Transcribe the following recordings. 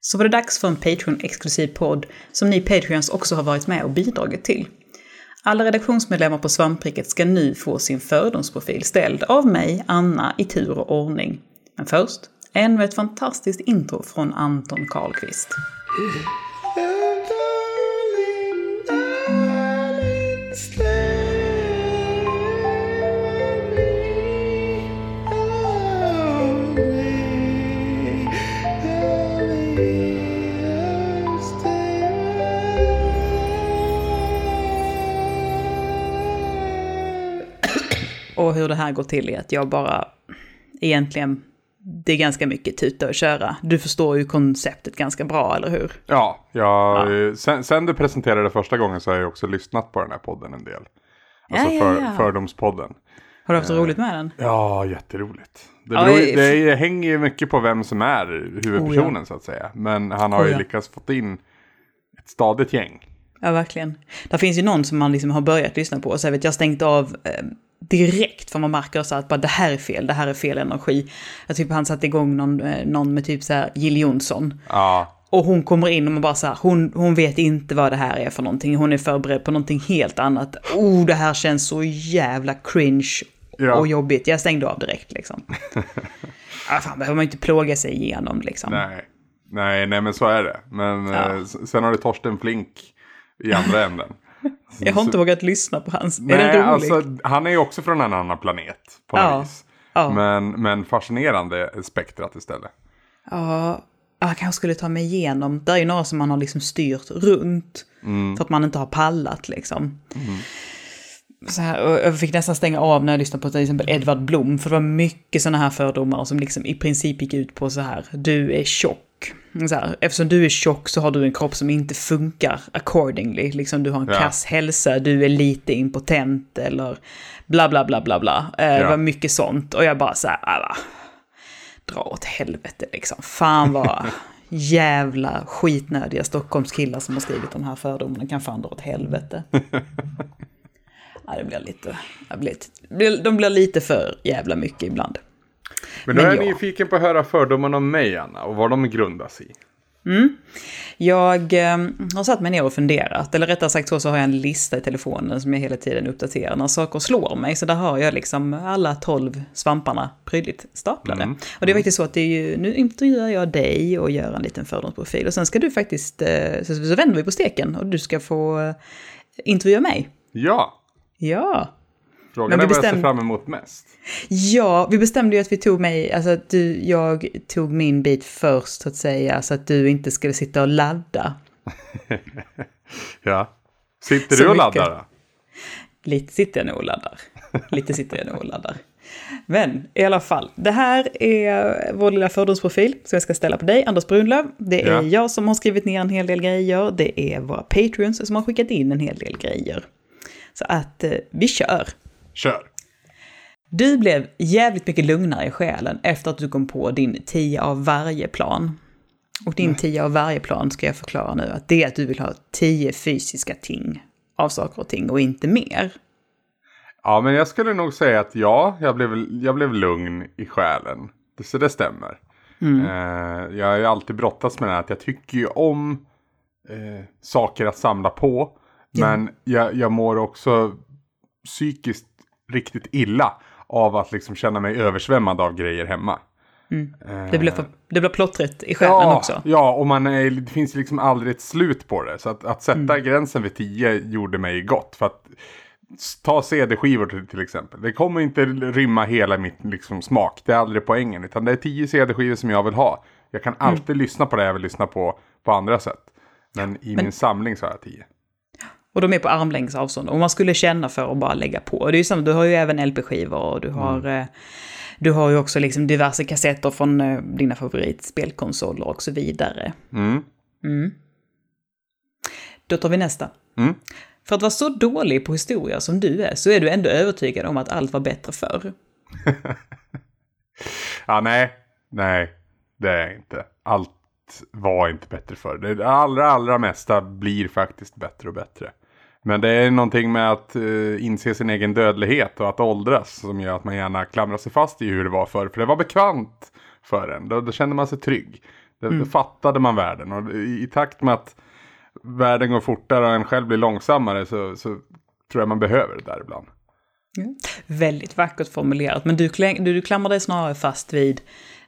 Så var det dags för en Patreon-exklusiv podd som ni Patreons också har varit med och bidragit till. Alla redaktionsmedlemmar på Svampriket ska nu få sin fördomsprofil ställd av mig, Anna, i tur och ordning. Men först, ännu ett fantastiskt intro från Anton Karlqvist. Och hur det här går till är att jag bara egentligen, det är ganska mycket tuta och köra. Du förstår ju konceptet ganska bra, eller hur? Ja, jag, ja. Sen, sen, du presenterade det första gången så har jag också lyssnat på den här podden en del. Alltså ja, ja, ja. fördomspodden. Har du haft uh, roligt med den? Ja, jätteroligt. Det, beror, Oj, det hänger ju mycket på vem som är huvudpersonen oh, ja. så att säga. Men han har oh, ju lyckats fått in ett stadigt gäng. Ja, verkligen. Det finns ju någon som man liksom har börjat lyssna på. Så jag vet, jag stängt av eh, direkt för man märker så att bara det här är fel, det här är fel energi. Jag typ han satte igång någon, eh, någon med typ så här Jill Johnson. Ja. Och hon kommer in och man bara så här, hon, hon vet inte vad det här är för någonting. Hon är förberedd på någonting helt annat. Oh, det här känns så jävla cringe ja. och jobbigt. Jag stängde av direkt liksom. ja, fan behöver man inte plåga sig igenom liksom. Nej, nej, nej men så är det. Men ja. eh, sen har du Torsten Flink i andra änden. Jag har inte vågat lyssna på hans. Nej, är alltså, han är ju också från en annan planet på ja, vis. Ja. Men, men fascinerande spektrat istället. Ja, jag kanske skulle ta mig igenom. Det är ju några som man har liksom styrt runt. Mm. För att man inte har pallat liksom. Mm. Så här, och jag fick nästan stänga av när jag lyssnade på till exempel Edvard Blom. För det var mycket sådana här fördomar som liksom i princip gick ut på så här. Du är tjock här, eftersom du är tjock så har du en kropp som inte funkar accordingly. Liksom du har en ja. kass hälsa, du är lite impotent eller bla bla bla bla bla. Eh, ja. Det var mycket sånt och jag bara så här, alla, dra åt helvete liksom. Fan vad jävla skitnödiga Stockholmskillar som har skrivit de här fördomarna kan fan dra åt helvete. ja, det blir lite, det blir, de blir lite för jävla mycket ibland. Men då Men är jag nyfiken på att höra fördomarna om mig, Anna, och vad de grundas i. Mm. Jag eh, har satt mig ner och funderat, eller rättare sagt så, så har jag en lista i telefonen som jag hela tiden uppdaterar när saker slår mig. Så där har jag liksom alla tolv svamparna prydligt staplade. Mm. Och det är faktiskt så att det är ju, nu intervjuar jag dig och gör en liten fördomsprofil. Och sen ska du faktiskt, eh, så, så vänder vi på steken och du ska få eh, intervjua mig. Ja. Ja. Frågan är vad jag ser fram emot mest. Ja, vi bestämde ju att vi tog mig, alltså att du, jag tog min bit först så att säga, så att du inte skulle sitta och ladda. ja. Sitter så du och mycket. laddar då? Lite sitter jag nog och laddar. Lite sitter jag nog och laddar. Men i alla fall, det här är vår lilla fördomsprofil som jag ska ställa på dig, Anders Brunlöv. Det är ja. jag som har skrivit ner en hel del grejer. Det är våra patreons som har skickat in en hel del grejer. Så att eh, vi kör. Kör! Du blev jävligt mycket lugnare i själen efter att du kom på din 10 av varje plan. Och din 10 av varje plan ska jag förklara nu att det är att du vill ha 10 fysiska ting av saker och ting och inte mer. Ja, men jag skulle nog säga att ja, jag blev, jag blev lugn i själen. Så det stämmer. Mm. Eh, jag har ju alltid brottats med det här att jag tycker ju om eh, saker att samla på. Ja. Men jag, jag mår också psykiskt riktigt illa av att liksom känna mig översvämmad av grejer hemma. Mm. Det, blir för, det blir plottrigt i själen ja, också. Ja, och man är, det finns liksom aldrig ett slut på det. Så att, att sätta mm. gränsen vid 10 gjorde mig gott. För att ta CD-skivor till, till, exempel. Det kommer inte rymma hela mitt liksom, smak. Det är aldrig poängen. Utan det är 10 CD-skivor som jag vill ha. Jag kan mm. alltid mm. lyssna på det jag vill lyssna på på andra sätt. Men i Men... min samling så har jag 10. Och de är på armlängds avstånd. Och man skulle känna för att bara lägga på. Och det är ju samma, du har ju även LP-skivor och du har... Mm. Eh, du har ju också liksom diverse kassetter från eh, dina favoritspelkonsoler och så vidare. Mm. Mm. Då tar vi nästa. Mm. För att vara så dålig på historia som du är så är du ändå övertygad om att allt var bättre förr. ja, nej. Nej, det är jag inte. Allt var inte bättre förr. Det allra, allra mesta blir faktiskt bättre och bättre. Men det är någonting med att uh, inse sin egen dödlighet och att åldras som gör att man gärna klamrar sig fast i hur det var förr. För det var bekvämt för en. Då, då kände man sig trygg. Det, mm. det fattade man världen och i, i, takt med att världen går fortare och en själv blir långsammare så, så tror jag man behöver det där ibland. Mm. Väldigt vackert formulerat, men du, du, du klamrar dig snarare fast vid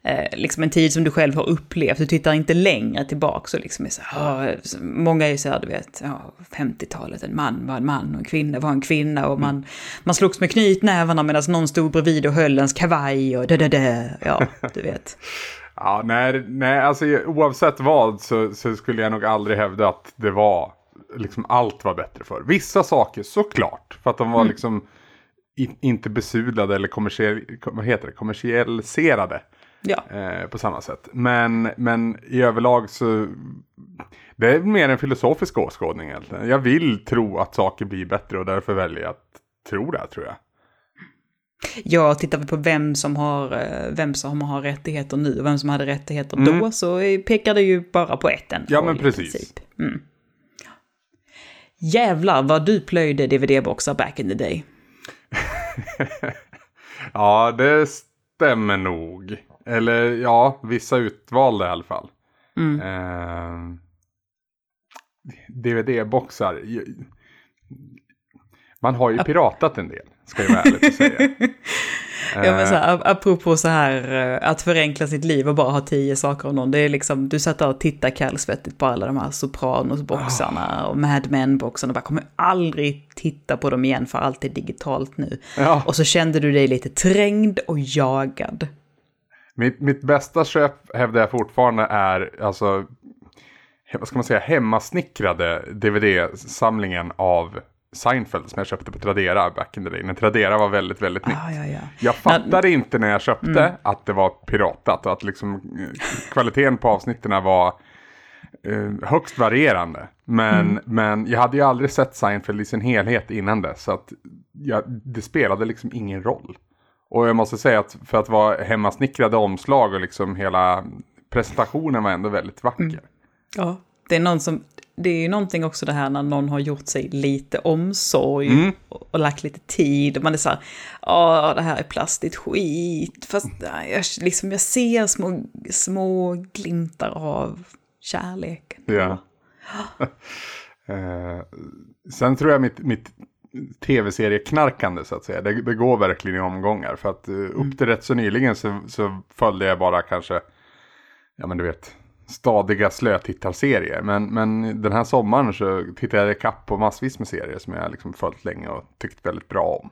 eh, liksom en tid som du själv har upplevt. Du tittar inte längre tillbaka. Och liksom är så här, oh, många är ju så här, du vet, ja, 50-talet, en man var en man och en kvinna var en kvinna. Och man, mm. man slogs med knytnävarna medan någon stod bredvid och höll ens kavaj och da, da, Ja, du vet. ja, nej, nej, alltså oavsett vad så, så skulle jag nog aldrig hävda att det var liksom allt var bättre för. Vissa saker såklart, för att de var mm. liksom inte besudlade eller kommersiell, vad heter det, kommersialiserade. Ja. Eh, på samma sätt. Men, men i överlag så det är mer en filosofisk åskådning egentligen. Jag vill tro att saker blir bättre och därför väljer jag att tro det tror jag. Ja, tittar vi på vem som har, eh, vem som har rättigheter nu och vem som hade rättigheter mm. då så pekar det ju bara på ett Ja, men precis. Mm. Jävlar vad du plöjde DVD-boxar back in the day. ja, det stämmer nog. Eller ja, vissa utvalda i alla fall. Mm. Eh, DVD-boxar. Man har ju piratat en del, ska jag vara ärlig att säga. ja, men så här, apropå så här eh, att förenkla sitt liv och bara ha tio saker av någon. Det är liksom, du satt där och tittade kallsvettigt på alla de här Sopranos-boxarna och Mad Men-boxarna och bara kommer aldrig titta på dem igen för allt är digitalt nu. Ja. Och så kände du dig lite trängd och jagad. Mitt, mitt bästa köp hävdar jag fortfarande är alltså vad ska man säga, hemmasnickrade DVD-samlingen av Seinfeld som jag köpte på Tradera back in the day. När Tradera var väldigt, väldigt nytt. Ah, ja, ja. Jag fattade när... inte när jag köpte mm. att det var piratat och att liksom eh, kvaliteten på avsnitten var eh, högst varierande. Men, mm. men jag hade ju aldrig sett Seinfeld i sin helhet innan det. Så att jag, det spelade liksom ingen roll. Och jag måste säga att för att vara hemmasnickrade omslag och liksom hela presentationen var ändå väldigt vacker. Mm. Ja, det är någon som, det är ju någonting också det här när någon har gjort sig lite omsorg mm. och, och, lagt lite tid. Och man är så här, ja det här är plastigt skit. Fast jag, liksom, jag ser små, små glimtar av kärleken. Ja. eh, sen tror jag mitt, mitt tv-serieknarkande så att säga. Det, det, går verkligen i omgångar. För att uh, upp till rätt så nyligen så, så följde jag bara kanske, ja men du vet, stadiga slötittarserier. Men, men den här sommaren så tittade jag ikapp på massvis med serier som jag liksom följt länge och tyckt väldigt bra om.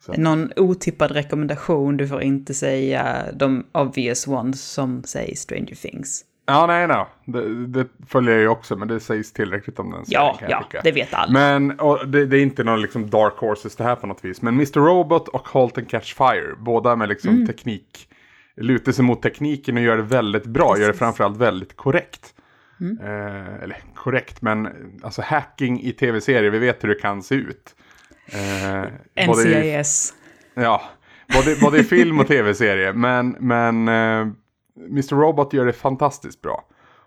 Så. Någon otippad rekommendation, du får inte säga de obvious ones som säger Stranger Things. Ja, nej, nej. Det, det, följer jag ju också, men det sägs tillräckligt om den. Ja, ja, det vet alla. Men det, det, är inte någon liksom dark horses det här på något vis. Men Mr. Robot och Halt and Catch Fire, båda med liksom mm. teknik, lutar sig mot tekniken och gör det väldigt bra. Precis. Gör det framförallt väldigt korrekt. Mm. Eh, eller korrekt, men alltså hacking i tv-serier, vi vet hur det kan se ut. Eh, NCIS. I, ja, både, både i film och tv-serie. Men, men eh, Mr. Robot gör det fantastiskt bra.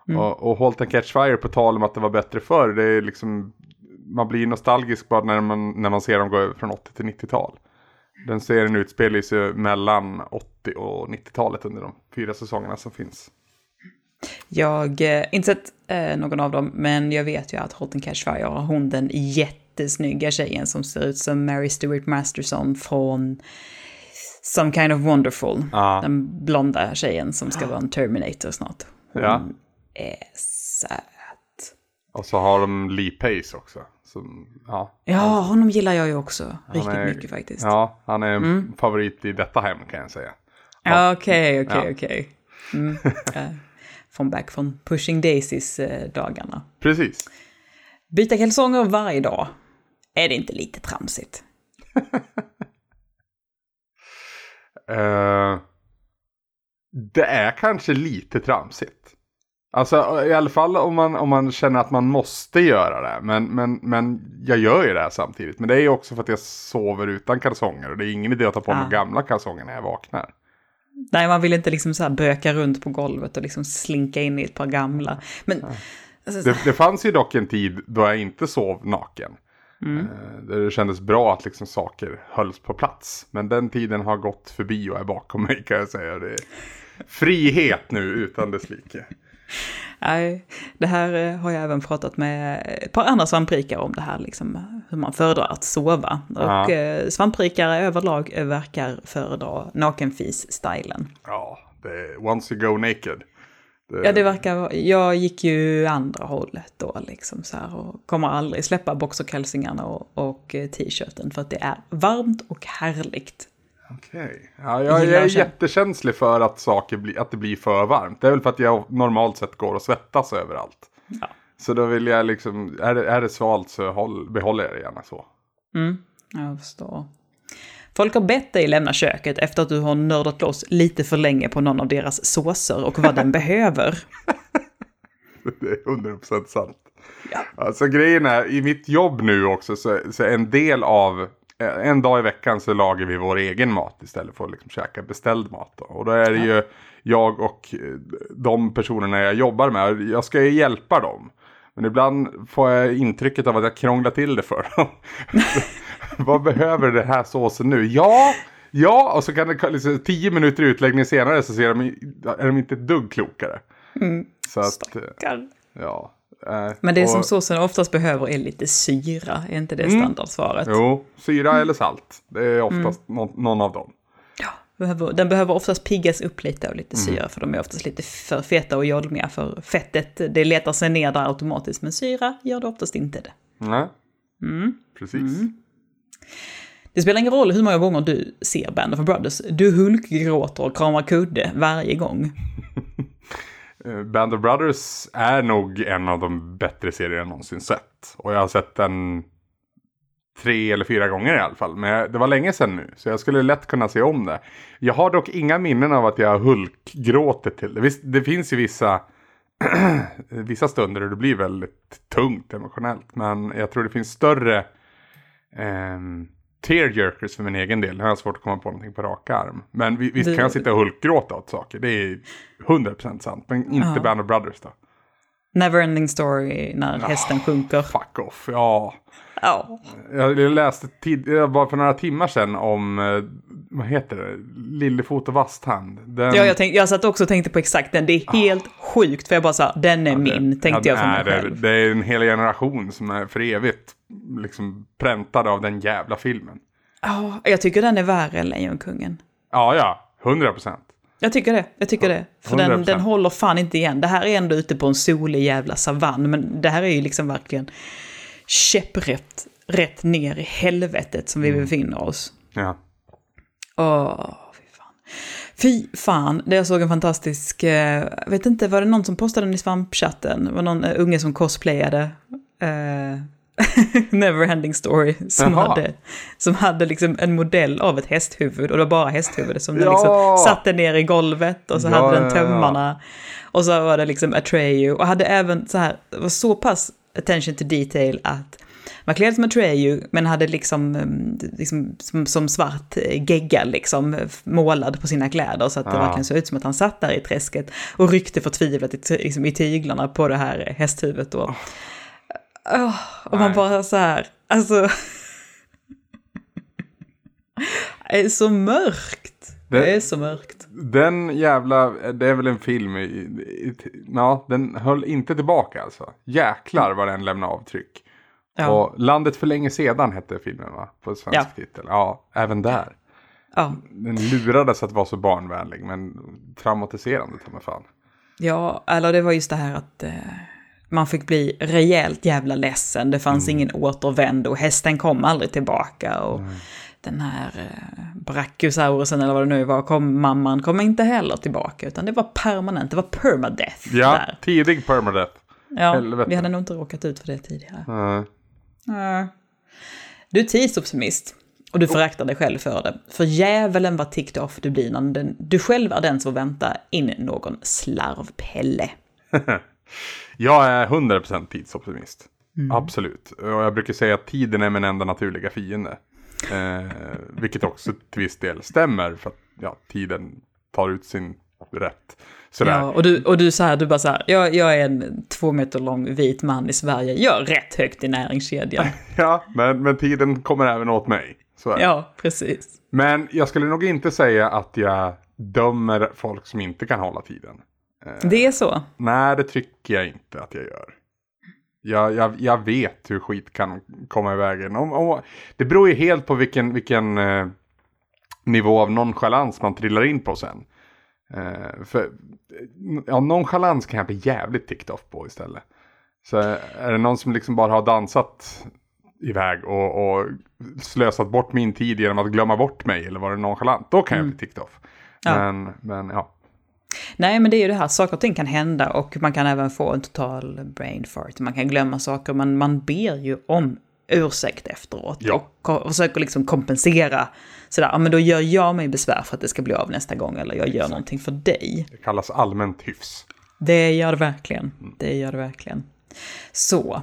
Mm. Och, och Halt and Catch Fire på tal om att det var bättre förr. Det är liksom, man blir nostalgisk bara när man, när man ser dem gå över från 80 till 90-tal. Den serien utspelar sig mellan 80 och 90-talet under de fyra säsongerna som finns. Jag eh, inte sett eh, någon av dem, men jag vet ju att Halt and Catch Fire har hon den jättesnygga tjejen som ser ut som Mary Stuart Masterson från Some kind of wonderful. Ah. Den blonda tjejen som ska vara en Terminator snart. Hon ja. är söt. Och så har de Lee Pace också. Som, ja, ja, honom gillar jag ju också riktigt är, mycket faktiskt. Ja, han är en mm. favorit i detta hem kan jag säga. Okej, okej, okej. Mm. Från back från Pushing Daisies eh, dagarna. Precis. Byta kalsonger varje dag. Är det inte lite tramsigt? Uh, det är kanske lite tramsigt. Alltså i alla fall om man, om man känner att man måste göra det. Men, men, men jag gör ju det här samtidigt. Men det är ju också för att jag sover utan kalsonger. Och det är ingen idé att ta på mig ja. gamla kalsonger när jag vaknar. Nej, man vill inte liksom så här böka runt på golvet och liksom slinka in i ett par gamla. Men, ja. alltså, det, det fanns ju dock en tid då jag inte sov naken. Mm. Eh, där det kändes bra att liksom saker hölls på plats. Men den tiden har gått förbi och är bakom mig kan jag säga. Det är frihet nu utan dess like. Nej, det här eh, har jag även pratat med ett par andra svamprikare om det här, liksom, hur man föredrar att sova. Ja. Och eh, svamprikare överlag verkar föredra nakenfis-stylen. Ja, det är once you go naked. Det, Ja, det verkar jag gick ju andra hållet då liksom så här och kommer aldrig släppa boxerkalsingarna och, och eh, t-shirten för att det är varmt och härligt. Okej. Ja, jag, jag är jättekänslig för att saker blir, att det blir för varmt. Det är väl för att jag normalt sett går och svettas överallt. Ja. Så då vill jag liksom, är det, är det svalt så håll, behåller jag det gärna så. Mm, jag förstår. Folk har bett dig lämna köket efter att du har nördat loss lite för länge på någon av deras såser och vad den behöver. Det är 100% sant. Ja. Alltså grejen är, i mitt jobb nu också så, så en del av, en dag i veckan så lagar vi vår egen mat istället för att liksom käka beställd mat. Då. Och då är det ju jag och eh, de personerna jag jobbar med, jag ska ju hjälpa dem. Men ibland får jag intrycket av att jag krånglar till det för dem. Vad behöver det här såsen nu? Ja, ja, och så kan det liksom, tio minuter utläggning senare så ser de, är de inte ett dugg klokare. Så att, eh, Stackarn. ja. Eh, Men det och- som såsen oftast behöver är lite syra, är inte det standardsvaret? Jo, syra eller salt. Det är oftast nå- någon av dem. Ja, behöver, den behöver oftast piggas upp lite av lite syra, för de är oftast lite för feta och jodmiga, för fettet det letar sig ner där automatiskt, men syra gör det oftast inte det. Nej, Mm. precis. Det spelar ingen roll hur många gånger du ser Band of Brothers, du hulkgråter och kramar kudde varje gång. Eh, Band of Brothers är nog en av de bättre serier jag någonsin sett. Och jag har sett den tre eller fyra gånger i alla fall. Men det var länge sedan nu, så jag skulle lätt kunna se om det. Jag har dock inga minnen av att jag har hulkgråtit till det. Visst, det finns ju vissa, vissa stunder där det blir väldigt tungt emotionellt. Men jag tror det finns större eh, tearjerkers för min egen del. Nu har jag svårt att komma på någonting på rak arm. Men vi- visst Du- kan jag sitta och hulkgråta åt saker. Det är 100% sant. Men inte Ja. Band of Brothers då. Neverending story när hästen sjunker. Fuck off, ja. Ja. Jag läste tid, bara för några timmar sedan om, eh, vad heter det, Lillefot och Vasthand. Den, Ja, jag, tänk, jag satt också och tänkte på exakt den. Det är helt sjukt, för jag bara sa, den är min, tänkte jag för mig är det, själv. det är en hel generation som är för evigt liksom präntad av den jävla filmen. Ja, jag tycker den är värre än Lejonkungen. Ja, ja, 100 procent. Jag tycker det, jag tycker det. För den, 100%. den håller fan inte igen. Det här är ändå ute på en solig jävla savann, men det här är ju liksom verkligen käpprätt rätt ner i helvetet som vi Mm. befinner oss. Ja. Åh, fy fan. Fy fan, det jag såg en fantastisk, eh, jag vet inte, var det någon som postade den i svampchatten? Det var någon eh, unge som cosplayade. Eh, Neverending story. Som Jaha. hade, som hade liksom en modell av ett hästhuvud och det var bara hästhuvudet som den Ja. liksom satte ner i golvet och så Ja, hade den ja, ja. tömmarna. Och så var det liksom Atreyu och hade även så här, det var så pass attention to detail att man klädd som Atreyu men hade liksom, mm, liksom som, som svart eh, gegga liksom målad på sina kläder så att det verkligen såg ut som att han satt där i träsket och ryckte förtvivlat i, liksom, i tyglarna på det här hästhuvudet då. Åh, och man bara så här, alltså... det är så mörkt. Det, Det- är så mörkt. Den jävla, det är väl en film, i, i, ja, den höll inte tillbaka alltså. Jäklar vad den lämnade avtryck. Ja. Och Landet för länge sedan hette filmen va? På svensk Ja. titel. Ja, även där. Ja. Den lurades att vara så barnvänlig men traumatiserande ta mig fan. Ja, eller det var just det här att eh, man fick bli rejält jävla ledsen. Det fanns ingen återvändo hästen kom aldrig tillbaka. Och den här eh, brachiosaurusen eller vad det nu var, kom, mamman kom inte heller tillbaka. Utan det var permanent, det var permadeath Ja, där. tidig permadeath. Ja, helvete. vi hade nog inte råkat ut för det tidigare. Nej. Du är tidsoptimist. Och du föraktar dig själv för det. För djävulen vad ticked off du blir när den, du själv är den som väntar in någon slarvpelle. jag är 100% tidsoptimist. Mm. Absolut. Och jag brukar säga att tiden är min enda naturliga fiende. Eh, vilket också till viss del stämmer. För att ja, tiden tar ut sin rätt. Sådär. Ja, och du, och du, så här, du bara så här, jag, jag är en två meter lång vit man i Sverige, jag är rätt högt i näringskedjan. Ja, men, men tiden kommer även åt mig. Så är det. Ja, precis. Men jag skulle nog inte säga att jag dömer folk som inte kan hålla tiden. Det är så? Nej, det tycker jag inte att jag gör. Jag, jag, jag vet hur skit kan komma i vägen. Om, om, det beror ju helt på vilken, vilken eh, nivå av nonchalans man trillar in på sen. Eh, för ja, nonchalans kan jag bli jävligt ticked off på istället. Så är det någon som liksom bara har dansat iväg och, och slösat bort min tid genom att glömma bort mig eller vara nonchalant, då kan mm. jag bli ticked off. Ja. Men, men ja. Nej, men det är ju det här, saker och ting kan hända och man kan även få en total brain fart. Man kan glömma saker, men man ber ju om ursäkt efteråt. Ja. Och försöker liksom kompensera. Sådär, ja men då gör jag mig besvär för att det ska bli av nästa gång. Eller jag gör Exakt. någonting för dig. Det kallas allmänt hyfs. Det gör det verkligen. Mm. Det gör det verkligen. Så.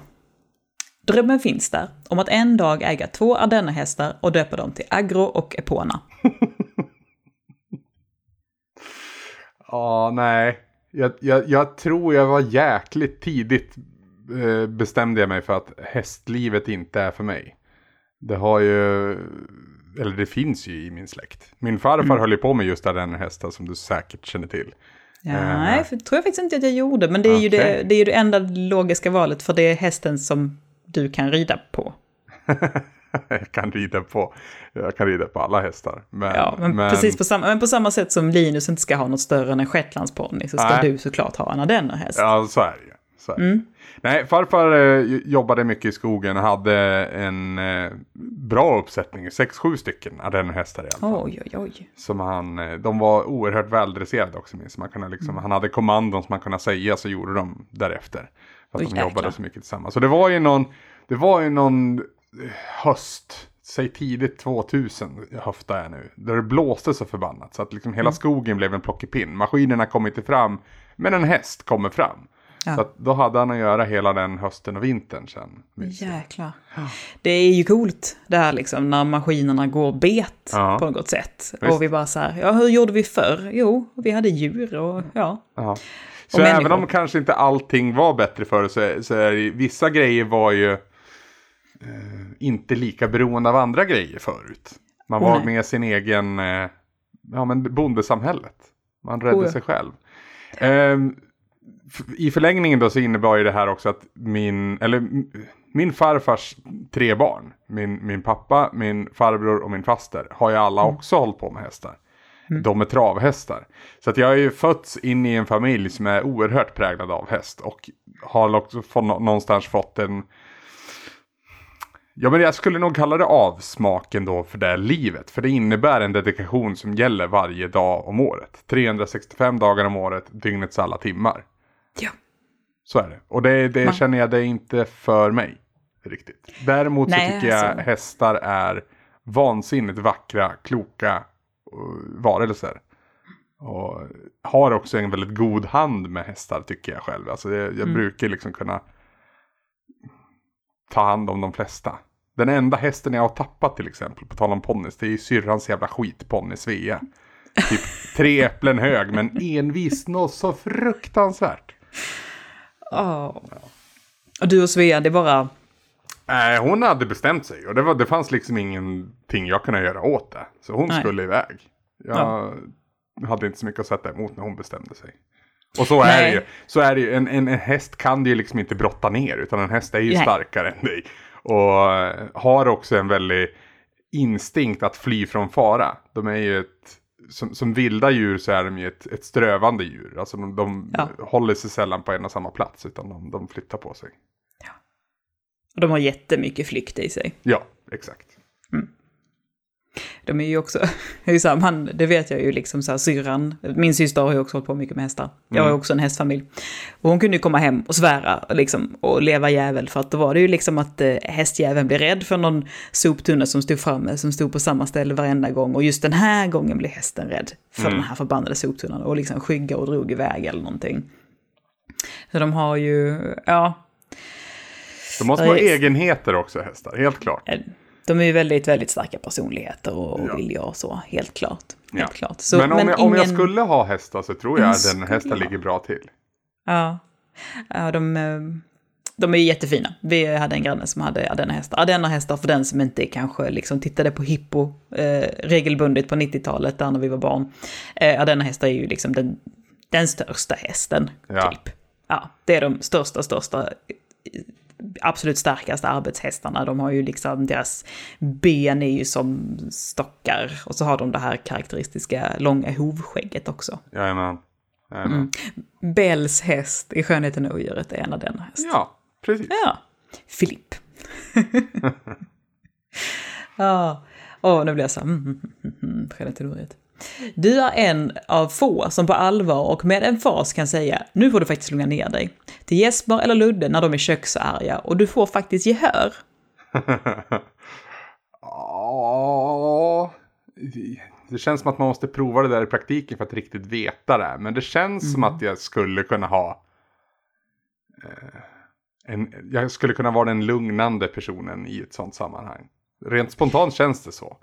Drömmen finns där om att en dag äga två ardennahästar och döpa dem till Agro och Epona. Ja, nej. Jag, jag, jag, tror jag var jäkligt tidigt eh, bestämde jag mig för att hästlivet inte är för mig. Det har ju, eller det finns ju i min släkt. Min farfar mm. höll ju på med just den hästen som du säkert känner till. Ja, uh, nej, för tror jag faktiskt inte att jag gjorde. Men det är, okay. ju det, det är ju det enda logiska valet för det är hästen som du kan rida på. jag kan rida på, jag kan rida på alla hästar. Men, ja, men, men, precis på samma, men på samma sätt som Linus inte ska ha något större än en shetlandsponny så ska nej. du såklart ha en ardennerhäst. Ja, så är det ju. Mm. Nej, farfar eh, jobbade mycket i skogen och hade en eh, bra uppsättning, sex, sju stycken ardennerhästar i alla fall. Oj, oj, oj. Som han, eh, de var oerhört väldresserade också minst. Man kunde liksom, mm. Han hade kommandon som man kunde säga så gjorde de därefter. För att oj, de jobbade jäkla. så mycket tillsammans. Så det var ju någon, det var ju någon höst, säg tidigt 2000 höftar jag nu. Där det blåste så förbannat. Så att liksom hela mm. skogen blev en plockepinn. Maskinerna kom inte fram. Men en häst kommer fram. Ja. Så då hade han att göra hela den hösten och vintern sen. Jäklar. Ja. Det är ju coolt det här liksom när maskinerna går bet ja. på något sätt. Visst. Och vi bara så här, ja hur gjorde vi förr? Jo, vi hade djur och ja. ja. Så och även om kanske inte allting var bättre förr så, så är det, vissa grejer var ju eh, inte lika beroende av andra grejer förut. Man var med sin egen, eh, ja men bondesamhället. Man räddade oh, ja. sig själv. Eh, I förlängningen då så innebar ju det här också att min, eller min farfars tre barn, min, min pappa, min farbror och min faster, har ju alla mm. också hållit på med hästar. Mm. De är travhästar. Så att jag har ju fötts in i en familj som är oerhört präglad av häst. Och har också någonstans fått en, Ja men jag skulle nog kalla det avsmaken då för det livet. För det innebär en dedikation som gäller varje dag om året. 365 dagar om året, dygnets alla timmar. Ja. Så är det. Och det, det Man... känner jag det är inte för mig. Riktigt. Däremot Nej, så tycker jag alltså... hästar är vansinnigt vackra, kloka uh, varelser. Och har också en väldigt god hand med hästar tycker jag själv. Alltså jag, jag mm. brukar liksom kunna ta hand om de flesta. Den enda hästen jag har tappat till exempel, på tal om ponnys, det är ju syrrans jävla skitponny Svea. Typ tre äpplen hög, men envis något så fruktansvärt. Oh. Och du och Svea, det är bara... Nej, äh, hon hade bestämt sig och det, var, det fanns liksom ingenting jag kunde göra åt det. Så hon Nej. skulle iväg. Jag ja. hade inte så mycket att sätta emot när hon bestämde sig. Och så är det ju. Så är det ju. En, en, en häst kan ju liksom inte brotta ner. Utan en häst är ju Nej. starkare än dig. Och eh, har också en väldigt instinkt att fly från fara. De är ju ett, som, som vilda djur så är de ju ett, ett strövande djur. Alltså de, de ja. håller sig sällan på en och samma plats utan de, de flyttar på sig. Ja. Och de har jättemycket flykt i sig. Ja, exakt. De är ju också, så man, det vet jag ju liksom så här, syran, min syster har ju också hållit på mycket med hästar. Jag har ju mm. också en hästfamilj. Och hon kunde ju komma hem och svära liksom, och leva jävel för att då var det ju liksom att eh, hästjäveln blev rädd för någon soptunna som stod framme, som stod på samma ställe varenda gång. Och just den här gången blev hästen rädd för mm. den här förbannade soptunnan och liksom skygga och drog iväg eller någonting. Så de har ju, ja. De måste ha egenheter också hästar, helt klart. De är ju väldigt, väldigt starka personligheter och, och ja. viljor och så, helt klart. Helt ja. klart. Så, men om, men jag, ingen... om jag skulle ha hästar så tror jag att den hästen ligger bra till. Ja, ja de, eh, de är jättefina. Vi hade en granne som hade ardennerhästar. Ardennerhästar för den som inte kanske liksom tittade på hippo eh, regelbundet på 90-talet, där när vi var barn. Eh, ardennerhästar är ju liksom den den största hästen, Ja. typ. Ja, det är de största, största, absolut starkaste arbetshästarna. De har ju liksom, deras ben är ju som stockar. Och så har de det här karaktäristiska långa hovskägget också. Jajamän. Jajamän. Bells häst i Skönheten och odjuret är en av den hästen. Ja, precis. Ja, Filipp. ja, åh, nu blir jag så här, mm, mm, mm, mm, Skönheten och odjuret. Du är en av få som på allvar och med en fas kan säga nu får du faktiskt lugna ner dig. Till Jesper eller Ludde när de är köksarga och du får faktiskt gehör. Ja, det känns som att man måste prova det där i praktiken för att riktigt veta det. Men det känns som att jag skulle kunna ha... Eh, en, jag skulle kunna vara den lugnande personen i ett sånt sammanhang. Rent spontant känns det så.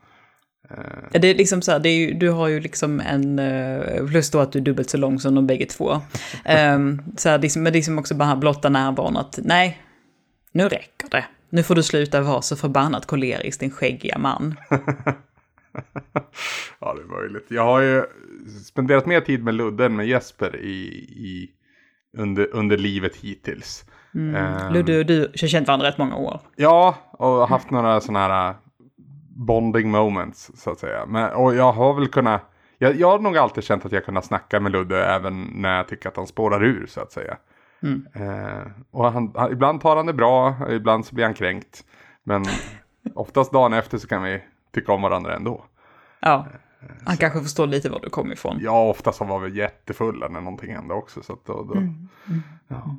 Det är liksom så här, det är ju, du har ju liksom en, eh, plus då att du är dubbelt så lång som de bägge två. Um, så här, liksom, men liksom också bara blotta närvaron att nej, nu räcker det. Nu får du sluta vara så förbannat kolerisk, din skäggiga man. ja, det är möjligt. Jag har ju spenderat mer tid med Ludde än med Jesper i, i, under, under livet hittills. Ehm, Ludde och du har känt varandra rätt många år. Ja, och haft några sådana här bonding moments så att säga. Men, och jag har väl kunnat, jag, jag har nog alltid känt att jag kunnat snacka med Ludde även när jag tycker att han spårar ur så att säga. Eh, och han, han, ibland tar han det bra, ibland så blir han kränkt. Men oftast dagen efter så kan vi tycka om varandra ändå. Ja, han kanske förstår lite var du kommer ifrån. Ja, oftast så var vi jättefulla när någonting hände också. Så då, då, Ja.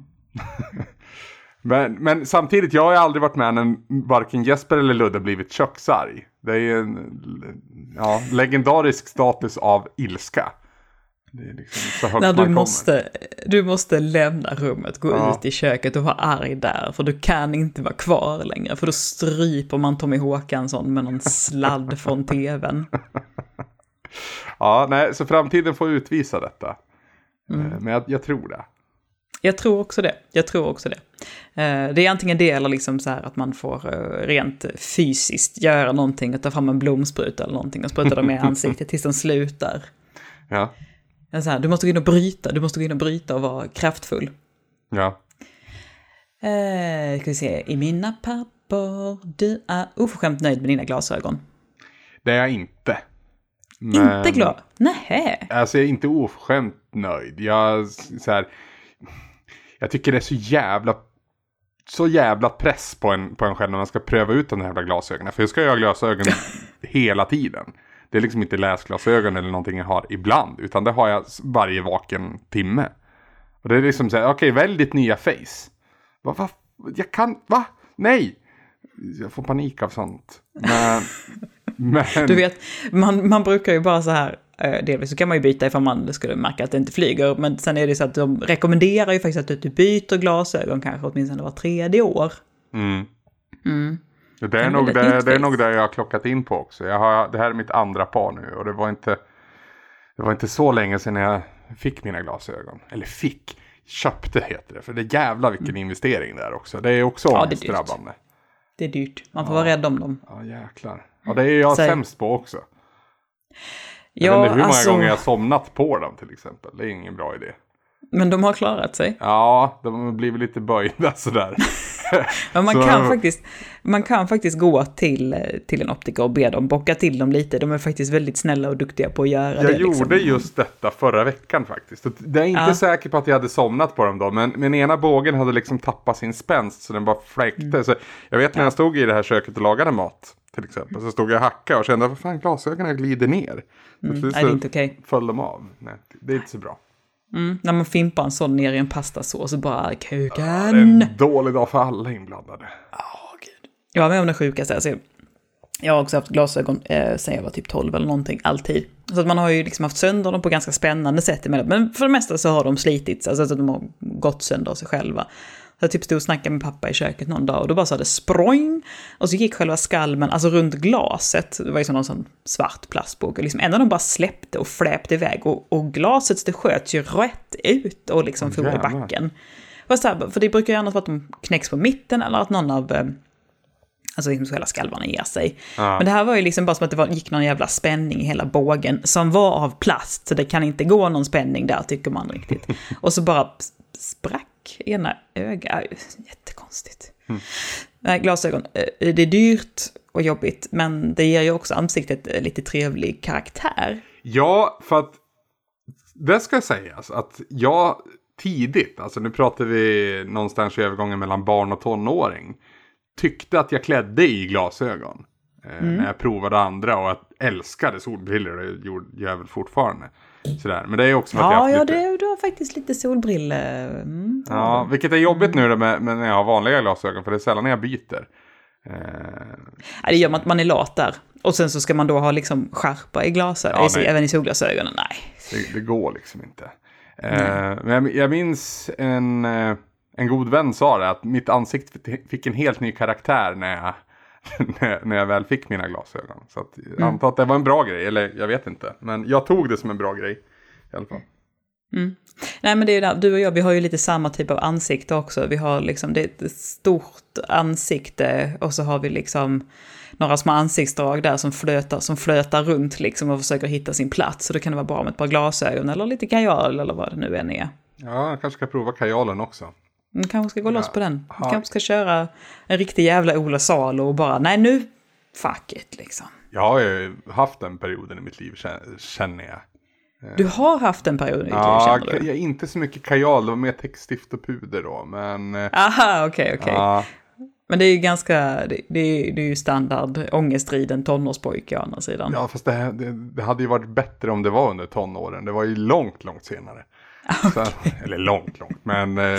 men, men samtidigt, jag har aldrig varit med när varken Jesper eller Ludde blivit köksarg. Det är ju en ja, legendarisk status av ilska. Det är liksom så högt När du måste, du måste lämna rummet, gå Ja. ut i köket och vara arg där, för du kan inte vara kvar längre, för då stryper man Tommy Håkansson med någon sladd från tvn. Ja, nej, så framtiden får utvisa detta. Mm. Eh, Men jag, jag tror det. Jag tror också det. Jag tror också det. Eh, Det är antingen det eller liksom så här att man får eh, rent fysiskt göra någonting och ta fram en blomspruta eller någonting och spruta dem i ansiktet tills de slutar. Ja, här, du måste gå in och bryta, du måste gå in och bryta och vara kraftfull. ja. Eh, ska vi se, i mina papper, du är oförskämt nöjd med dina glasögon. Det är jag inte. Men- Inte glad? Nähä. Alltså jag är inte oförskämt nöjd. Jag, så här, jag tycker det är så jävla så jävla press på en, på en själv när man ska pröva ut de här jävla glasögonen. För jag ska ju ha glasögon hela tiden. Det är liksom inte läsglasögon eller någonting jag har ibland. Utan det har jag varje vaken timme. Och det är liksom så här, okej välj ditt nya face. Va, va, jag kan, va? Nej! Jag får panik av sånt. Men, men Du vet, man, man brukar ju bara så här, delvis så kan man ju byta ifall man skulle märka att det inte flyger, men sen är det så att de rekommenderar ju faktiskt att du byter glasögon kanske åtminstone var tredje år. Mm. Mm. Det, är nog det, det är nog det jag har klockat in på också. Jag har, det här är mitt andra par nu och det var inte det var inte så länge sedan jag fick mina glasögon. Eller fick, köpte heter det. För det är jävla vilken investering det är också. Det är också Mm. Ja, det är dyrt. ångestdrabbande. Det är dyrt, man får vara rädd om dem. Ja, jäklar. Ja, det är jag Säg. sämst på också. Jag Ja, vet inte hur många alltså, gånger jag har somnat på dem till exempel. Det är ingen bra idé. men de har klarat sig. Ja, de har blivit lite böjda sådär. Men man, Så- kan faktiskt, man kan faktiskt gå till, till en optiker och be dem bocka till dem lite. De är faktiskt väldigt snälla och duktiga på att göra Jag det. gjorde liksom. just detta förra veckan faktiskt. Det är inte Ja. säker på att jag hade somnat på dem då. Men, men ena bågen hade liksom tappat sin spänst så den bara fläkte. Mm. Så jag vet när jag stod i det här köket och lagade mat. Till exempel. Så stod jag och hackade och kände fan glasögonen glider ner. Mm. Nej, det är inte okej. föll de av. Nej, det är inte så bra. Mm, när man fimpar en sån ner i en pastasås och bara Det är kuken. en dålig dag för alla inblandade. Jag var med om det sjukaste. Alltså, jag har också haft glasögon eh, sen jag var typ 12 eller någonting, alltid. Så att man har ju liksom haft sönder dem på ganska spännande sätt emellan. Men för det mesta så har de slitits, alltså att de har gått sönder av sig själva. Jag typ stod och snackade med pappa i köket någon dag och då bara sa det sproing. Och så gick själva skalmen, alltså runt glaset, det var ju som någon sån svart plastbok. Och liksom en av dem bara släppte och fläpte iväg och, och glaset det sköt ju rätt ut och liksom for i backen. Så här, för det brukar ju annars vara att de knäcks på mitten eller att någon av eh, Alltså liksom så hela skalvarna ger sig. Ja. Men det här var ju liksom bara som att det var, gick någon jävla spänning i hela bågen som var av plast. Så det kan inte gå någon spänning där tycker man riktigt. Och så bara sprack ena ögat. Jättekonstigt. Mm. Nej, glasögon. eh, Det är dyrt och jobbigt, men det ger ju också ansiktet eh, lite trevlig karaktär. Ja, för att det ska sägas att jag tidigt, alltså nu pratar vi någonstans i övergången mellan barn och tonåring, tyckte att jag klädde i glasögon. Eh, När jag provade andra och att älskade solbrillor, det gör jag väl fortfarande. Sådär. Men det är också för att jag har Ja, ja, lite... det, du har faktiskt lite solbrille. Mm. Ja, vilket är jobbigt nu då med, med när jag har vanliga glasögon, för det är sällan jag byter. Eh, Ja, det gör man att man är lat där. Och sen så ska man då ha liksom skärpa i glasögon, Ja, även i solglasögonen. Nej. Det, det går liksom inte. Eh, men jag, jag minns en, eh, en god vän sa det, att mitt ansikte fick en helt ny karaktär när jag, när, när jag väl fick mina glasögon. Så att, jag antar att det var en bra grej, eller jag vet inte. Men jag tog det som en bra grej i alla fall. Nej men det är ju där, du och jag, vi har ju lite samma typ av ansikte också. Vi har liksom, det är ett stort ansikte och så har vi liksom några små ansiktsdrag där som flötar, som flötar runt liksom och försöker hitta sin plats. Så då kan det vara bra med ett par glasögon eller lite kajal eller vad det nu än är. Ja, jag kanske ska prova kajalen också. Man kanske ska gå loss Ja. på den. Man Ja. kanske ska köra en riktig jävla Ola Salo och bara, nej nu, fuck it liksom. Jag har ju haft den perioden i mitt liv, kä- känner jag. Du har haft en period i ditt liv, Ja, känner du? jag, inte så mycket kajal, det var mer täckstift och puder då. Men eh, Aha, okej, okej. ja, Men det är ju ganska, det, det, är, det är ju standard ångestriden tonårspojke å andra sidan. Ja, fast det, det, det hade ju varit bättre om det var under tonåren. Det var ju långt, långt senare. Så, eller långt, långt. Men eh,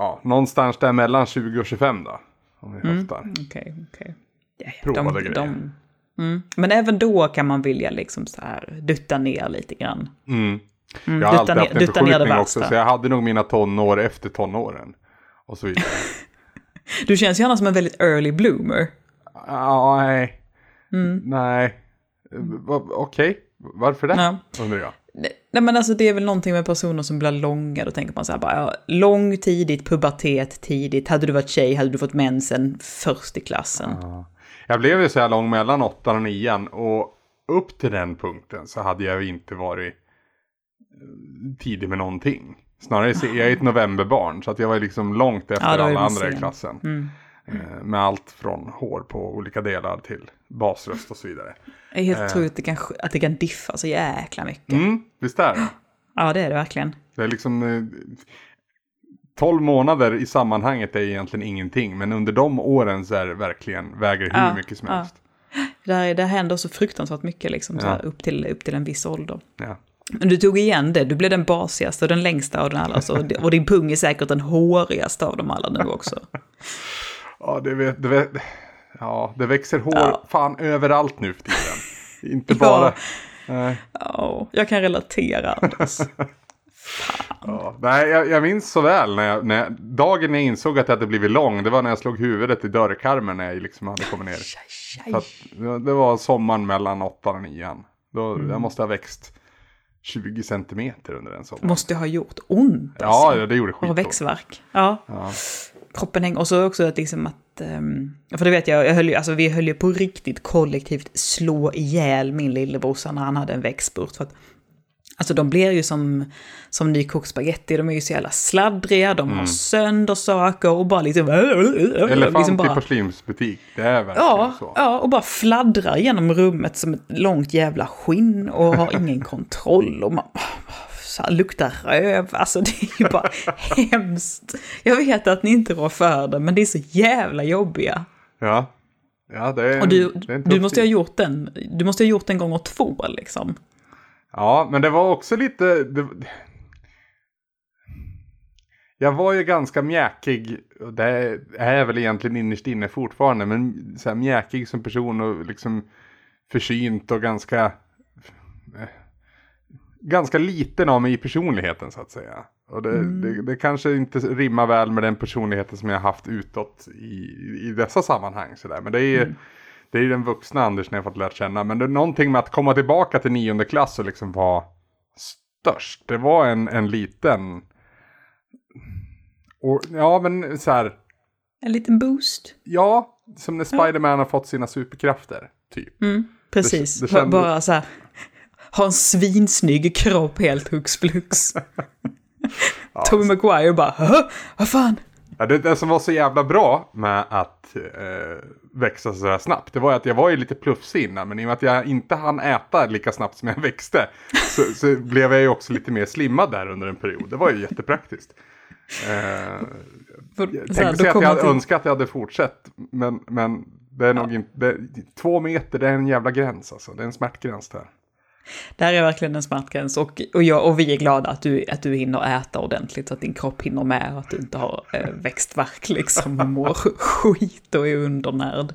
ja, någonstans där mellan 20 och 25 då. Om vi höftar. Okej, okej. Ja, Provade grejer. mm. Men även då kan man vilja liksom så här dutta ner lite grann. Mm. Mm, Jag har alltid ner- haft en förskjutning också. Så jag hade nog mina tonår efter tonåren. Och så vidare. Du känns gärna som en väldigt early bloomer. Ja, nej. Mm. Nej. Eh, Okej, varför det? Ja. Undrar jag. Nej men alltså det är väl någonting med personer som blir långa, då tänker man så här bara, ja, lång tidigt, pubertet tidigt, hade du varit tjej hade du fått mensen först i klassen. Jag blev ju så här lång mellan åttan och nian och upp till den punkten så hade jag ju inte varit eh, tidig med någonting. Snarare, jag är ett novemberbarn så att jag var liksom långt efter Ja, alla andra i sen. klassen. Mm. Eh, Med allt från hår på olika delar till basröst och så vidare. Jag är helt att det kan, att det kan diffa så jäkla mycket. Mm, visst är det? Ja, det är det verkligen. Det är liksom... Eh, 12 månader i sammanhanget är egentligen ingenting. Men under de åren så är det verkligen, väger hur Ja, mycket som ja. helst. Där, där händer så fruktansvärt mycket liksom, så Ja. här, upp, till, upp till en viss ålder. Ja. Men du tog igen det, du blev den basigaste och den längsta av den alla. Så, och din pung är säkert den hårigaste av dem alla nu också. Ja, det, vet, det, vet, ja, det växer hår Ja. fan överallt nu för tiden. Inte bara... Nej, Ja, jag kan relatera Anders. ja. Nej jag, jag minns så väl när jag, när jag, dagen jag insåg att jag hade blivit lång. Det var när jag slog huvudet i dörrkarmen när jag liksom hade kommit ner. Så att, det var sommaren mellan åttan och nian. Då, Mm. Jag måste ha växt 20 centimeter under den sommaren. Måste ha gjort ont alltså. ja, det gjorde Och skitont. växtverk. Ja, Ja. Kroppen hänger. Och så också att liksom att... ehm, för det vet jag, jag höll ju, alltså vi höll ju på riktigt kollektivt slå ihjäl min lillebrorsa när han hade en växtspurt. För att, alltså de blir ju som, som nykokt spagetti, de är ju så jävla sladdriga, de har sönder saker och bara liksom... Elefant liksom i bara, porslinsbutik. Det är verkligen Ja, så. ja, och bara fladdrar genom rummet som ett långt jävla skinn och har ingen kontroll. Och man så här, luktar röv. Alltså det är ju bara hemskt. Jag vet att ni inte rår för det, men det är så jävla jobbiga. Ja, ja det är Och du, det är du måste ha gjort den, du måste ha gjort den gånger två liksom. Ja, men det var också lite... Det... Jag var ju ganska mjäkig, och det är jag väl egentligen innerst inne fortfarande, men så här mjäkig som person och liksom försynt och ganska... Ganska liten av mig i personligheten så att säga. Och det, det, det kanske inte rimmar väl med den personligheten som jag har haft utåt i, i dessa sammanhang. Så där. Men det är ju det är den vuxna Anders när jag fått lärt känna. Men det är någonting med att komma tillbaka till nionde klass och liksom vara störst. Det var en, en liten... Och, ja men så här. En liten boost. Ja, som när Spiderman har fått sina superkrafter, typ. Mm, precis, Det- det kändes- bara så här. Ha en svinsnygg kropp helt hux flux. Tobey Maguire bara, "Hå? vad fan? Ja, det, det som var så jävla bra med att eh, växa så här snabbt, det var att jag var ju lite plufsig innan, men i och med att jag inte hann äta lika snabbt som jag växte, så, så blev jag ju också lite mer slimmad där under en period. Det var ju jättepraktiskt. Eh, För, jag här, tänkte säga att jag hade till- önskat att jag hade fortsatt, men, men det är nog inte, det, två meter det är en jävla gräns alltså, det är en smärtgräns där. Det här är verkligen en smärtgräns och, och, jag, och vi är glada att du, att du hinner äta ordentligt så att din kropp hinner med och att du inte har eh, växtverk liksom och mår skit och är undernärd.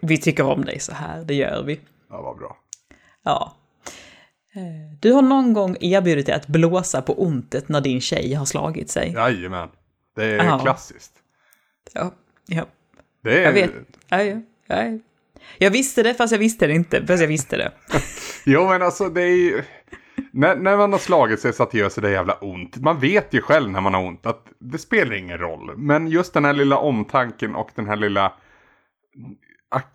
Vi tycker om dig så här, det gör vi. Ja, vad bra. Ja. Eh, Du har någon gång erbjudit dig att blåsa på ontet när din tjej har slagit sig. Jajamän, det är Ja. klassiskt. Ja, ja. Det är, Jag vet. Ja, ja, ja. Jag visste det fast jag visste det inte, fast jag visste det. Jo men alltså det är ju... När, när man har slagit sig så att det gör så det jävla ont. Man vet ju själv när man har ont att det spelar ingen roll. Men just den här lilla omtanken och den här lilla...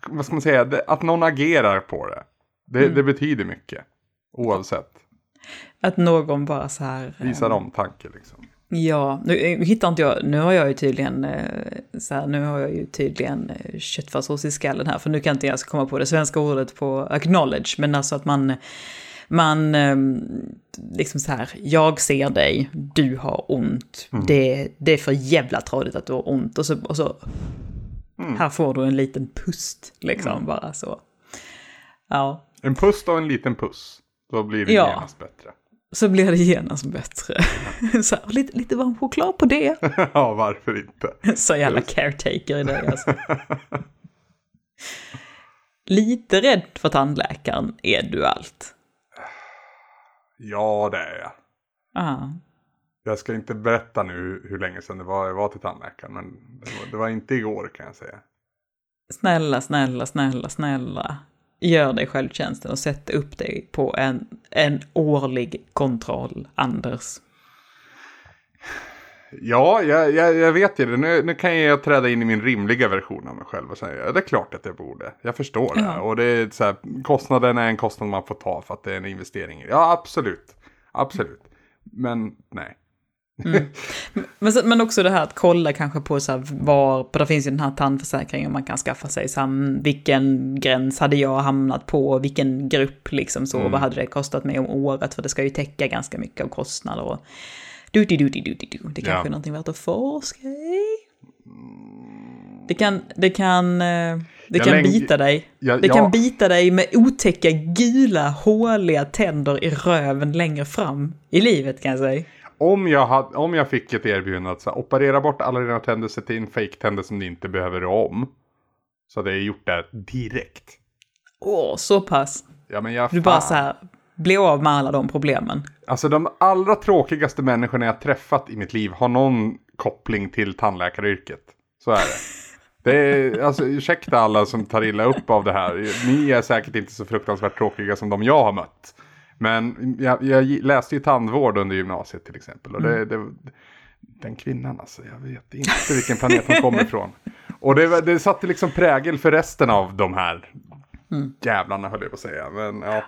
Vad ska man säga? Att någon agerar på det. Det, det betyder mycket. Oavsett. Att någon bara så här... Visar omtanke liksom. Ja, nu eh, hittar inte jag, nu har jag ju tydligen, eh, så här, nu har jag ju tydligen eh, köttfärssås i skallen här, för nu kan inte jag komma på det svenska ordet på acknowledge, men alltså att man, man, eh, liksom så här, jag ser dig, du har ont, det, det är för jävla tradigt att du har ont, och så, och så här får du en liten pust, liksom, bara så. Ja, En puss och en liten puss. Då blir det Ja. genast bättre. Så blir det genast bättre. så här, lite, lite varm choklad på det. ja, varför inte? Så jävla caretaker i dig alltså. Lite rädd för tandläkaren är du allt. Ja, det är jag. Ja. Jag ska inte berätta nu hur länge sedan det var jag var till tandläkaren. Men det var, det var inte igår kan jag säga. Snälla, snälla, snälla, snälla. Gör dig självtjänsten och sätt upp dig på en, en årlig kontroll, Anders. Ja, jag, jag, jag vet ju det. Nu, nu kan jag träda in i min rimliga version av mig själv och säga ja, det är klart att jag borde. Jag förstår det. Ja. Och det är så här, kostnaden är en kostnad man får ta för att det är en investering. Ja, absolut. Absolut. Men nej. Men, men också det här att kolla kanske på så här var, för det finns ju den här tandförsäkringen man kan skaffa sig, så här, vilken gräns hade jag hamnat på, vilken grupp liksom så, vad hade det kostat mig om året, för det ska ju täcka ganska mycket av kostnader och du du du du du du det kanske Ja. är någonting värt att forska i. Det kan, det kan, eh, det Jag kan bita dig. Ja, Det ja. kan bita dig med otäcka gula håliga tänder i röven längre fram i livet kan jag säga. Om jag, hade, om jag fick ett erbjudande att så här, operera bort alla dina tänder, sätta in fake-tänder som du inte behöver om. Så hade jag gjort det direkt. Åh, så pass. Ja, men jag Du bara fan. så här, bli av med alla de problemen. Alltså de allra tråkigaste människorna jag träffat i mitt liv har någon koppling till tandläkaryrket. Så är det. Det är, alltså ursäkta alla som tar illa upp av det här. Ni är säkert inte så fruktansvärt tråkiga som de jag har mött. Men jag, jag läste ju tandvård under gymnasiet till exempel. Och det, det, den kvinnan alltså, jag vet inte vilken planet hon kommer ifrån. Och det, det satte liksom prägel för resten av de här jävlarna höll jag på att säga. Men ja.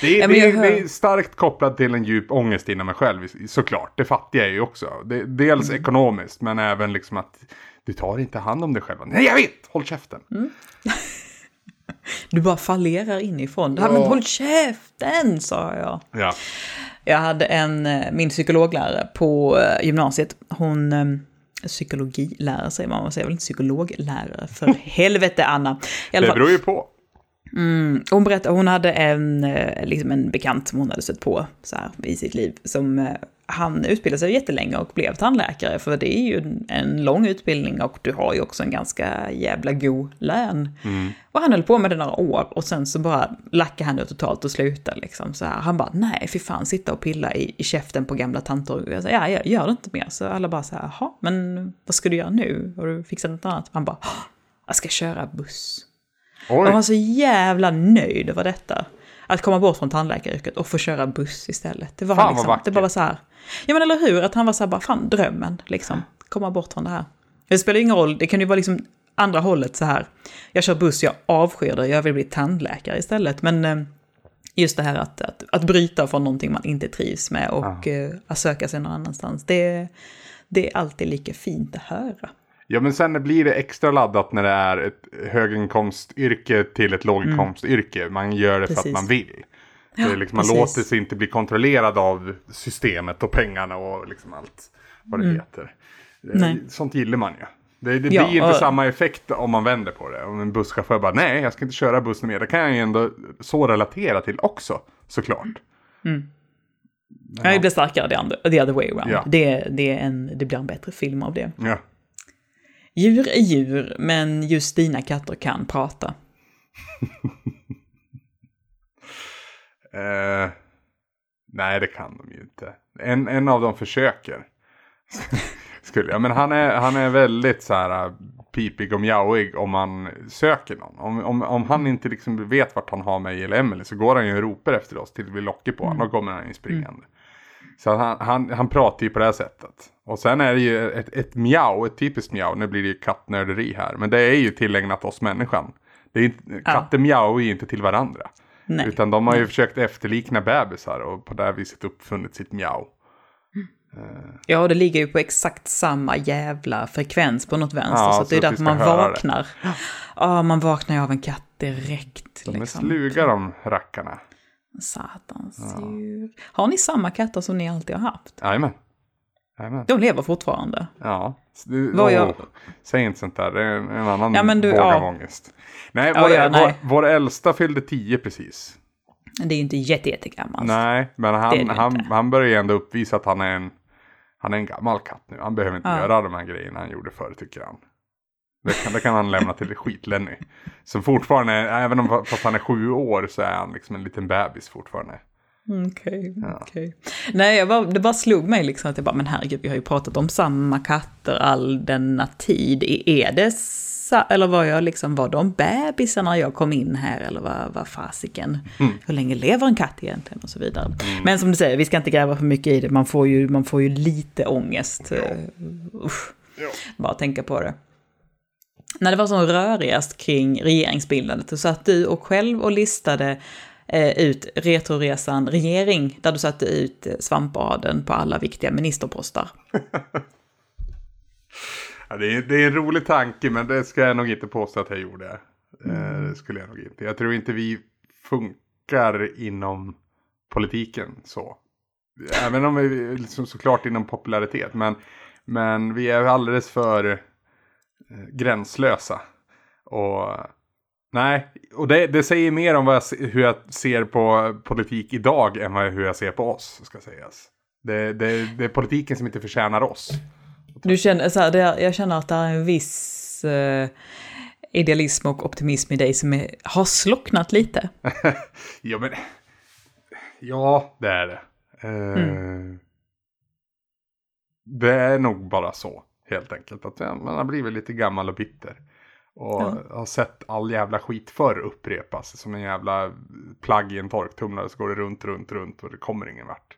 Det är, Ja, det, är, hör- det är starkt kopplat till en djup ångest inom mig själv såklart. Det fattar jag ju också. Det, dels Mm. ekonomiskt men även liksom att du tar inte hand om dig själv. Nej jag vet! Håll käften! Mm. Du bara fallerar inifrån. Ja. Men håll käften, sa jag. Ja. Jag hade en, eh, min psykologlärare på eh, gymnasiet, hon, eh, psykologilärare säger man, man säger väl inte psykologlärare, för helvete Anna. I alla Det beror ju på. Hon berättade, hon hade en, eh, liksom en bekant som hon hade stött på så här, i sitt liv, som eh, han utbildade sig jättelänge och blev tandläkare, för det är ju en, lång utbildning och du har ju också en ganska jävla god lön. Och han höll på med det några år och sen så bara lackade han ut totalt och slutade liksom så här. Han bara, nej fy fan, sitta och pilla i, i käften på gamla tanter. Och jag sa, ja, jag gör det inte mer. Så alla bara så här, jaha, men vad ska du göra nu? Har du fixat något annat? Han bara, "Åh, jag ska köra buss. Oj. Han var så jävla nöjd över detta. Att komma bort från tandläkaryrket och få köra buss istället. Det var Fan, han vad liksom, det bara var så här. Ja men eller hur, att han var så här bara, fan drömmen liksom. Komma bort från det här. Det spelar ingen roll, det kan ju vara liksom andra hållet så här. Jag kör buss, jag avskyr det, jag vill bli tandläkare istället. Men eh, just det här att, att, att bryta från någonting man inte trivs med och eh, att söka sig någon annanstans. Det, det är alltid lika fint att höra. Ja men sen blir det extra laddat när det är ett höginkomstyrke till ett låginkomstyrke. Man gör det för Precis. att man vill. Det är liksom, man precis. låter sig inte bli kontrollerad av systemet och pengarna och liksom allt vad det heter. Det- Mm. Nej. Sånt gillar man ju. Det, det Ja, blir inte och- samma effekt om man vänder på det. Om en busschaufför bara nej jag ska inte köra bussen mer. Det kan jag ju ändå så relatera till också såklart. Ja. Det blir starkare the other, the other way around. Ja. Det, det, är en, det blir en bättre film av det. Ja. Djur är djur, men just dina katter kan prata. Eh, nej, det kan de ju inte. En, en av dem försöker. Skulle jag. Men han är, han är väldigt så här äh, pipig och mjauig om man söker någon. Om, om, om han inte liksom vet vart han har mig eller Emily så går han ju och ropar efter oss till vi lockar på honom. Då kommer han ju springande. Så han, han, han pratar ju på det här sättet. Och sen är det ju ett, ett mjau, ett typiskt mjau. Nu blir det ju kattnörderi här. Men det är ju tillägnat oss människan. Det är inte, katter mjauar ju inte till varandra. Nej. Utan de har ju försökt efterlikna bebisar och på det här viset uppfunnit sitt mjau. Ja, det ligger ju på exakt samma jävla frekvens på något vänster. Ja, så att det är så därför man vaknar. Ja, man vaknar ju av en katt direkt. De är liksom. sluga de rackarna. Satans djur. Har ni samma katter som ni alltid har haft? Jajamän. Jajamän. De lever fortfarande. Ja. Du, Vad jag- åh, Säg inte sånt där, det är en, annan Ja, men du- våg ja. av ångest. Nej, Ja, vår, ja, nej. Vår, vår äldsta fyllde 10 precis. Det är ju inte jätte, jättegammalt. Nej, men han, han, inte. han börjar ju ändå uppvisa att han är en, han är en gammal katt nu. Han behöver inte Ja. göra de här grejerna han gjorde förr tycker han. Det kan, det kan han lämna till skit-Lenny. Som fortfarande, även om fast han är sju år så är han liksom en liten bebis fortfarande. Okej, okej. Nej, jag bara, det bara slog mig liksom att jag bara, men herregud, vi har ju pratat om samma katter all denna tid. I- Är det eller var jag liksom, var de bebisar när jag kom in här eller vad, vad fasiken? Hur länge lever en katt egentligen och så vidare. Men som du säger, vi ska inte gräva för mycket i det, man får ju, man får ju lite ångest. Uh, usch. Bara tänka på det. När det var som rörigast kring regeringsbildandet, så satt du och själv och listade eh, ut Retroresan regering, där du satte ut eh, svampaden på alla viktiga ministerposter. Ja, det, är, det är en rolig tanke men det ska jag nog inte påstå att jag gjorde. Eh, det skulle jag nog inte. Jag tror inte vi funkar inom politiken så. Även om vi liksom såklart inom popularitet. Men, men vi är alldeles för gränslösa. Och nej, och det, det säger mer om vad jag, hur jag ser på politik idag än vad, hur jag ser på oss. Ska sägas. Det, det, det är politiken som inte förtjänar oss. Du känner, så här, är, jag känner att det är en viss eh, idealism och optimism i dig som är, har slocknat lite. Ja, men... Ja, det är det. Eh, Det är nog bara så, helt enkelt. Att ja, man har blivit lite gammal och bitter. Och har sett all jävla skit förr upprepas. Som en jävla plagg i en torktumlare så går det runt, runt, runt och det kommer ingen vart.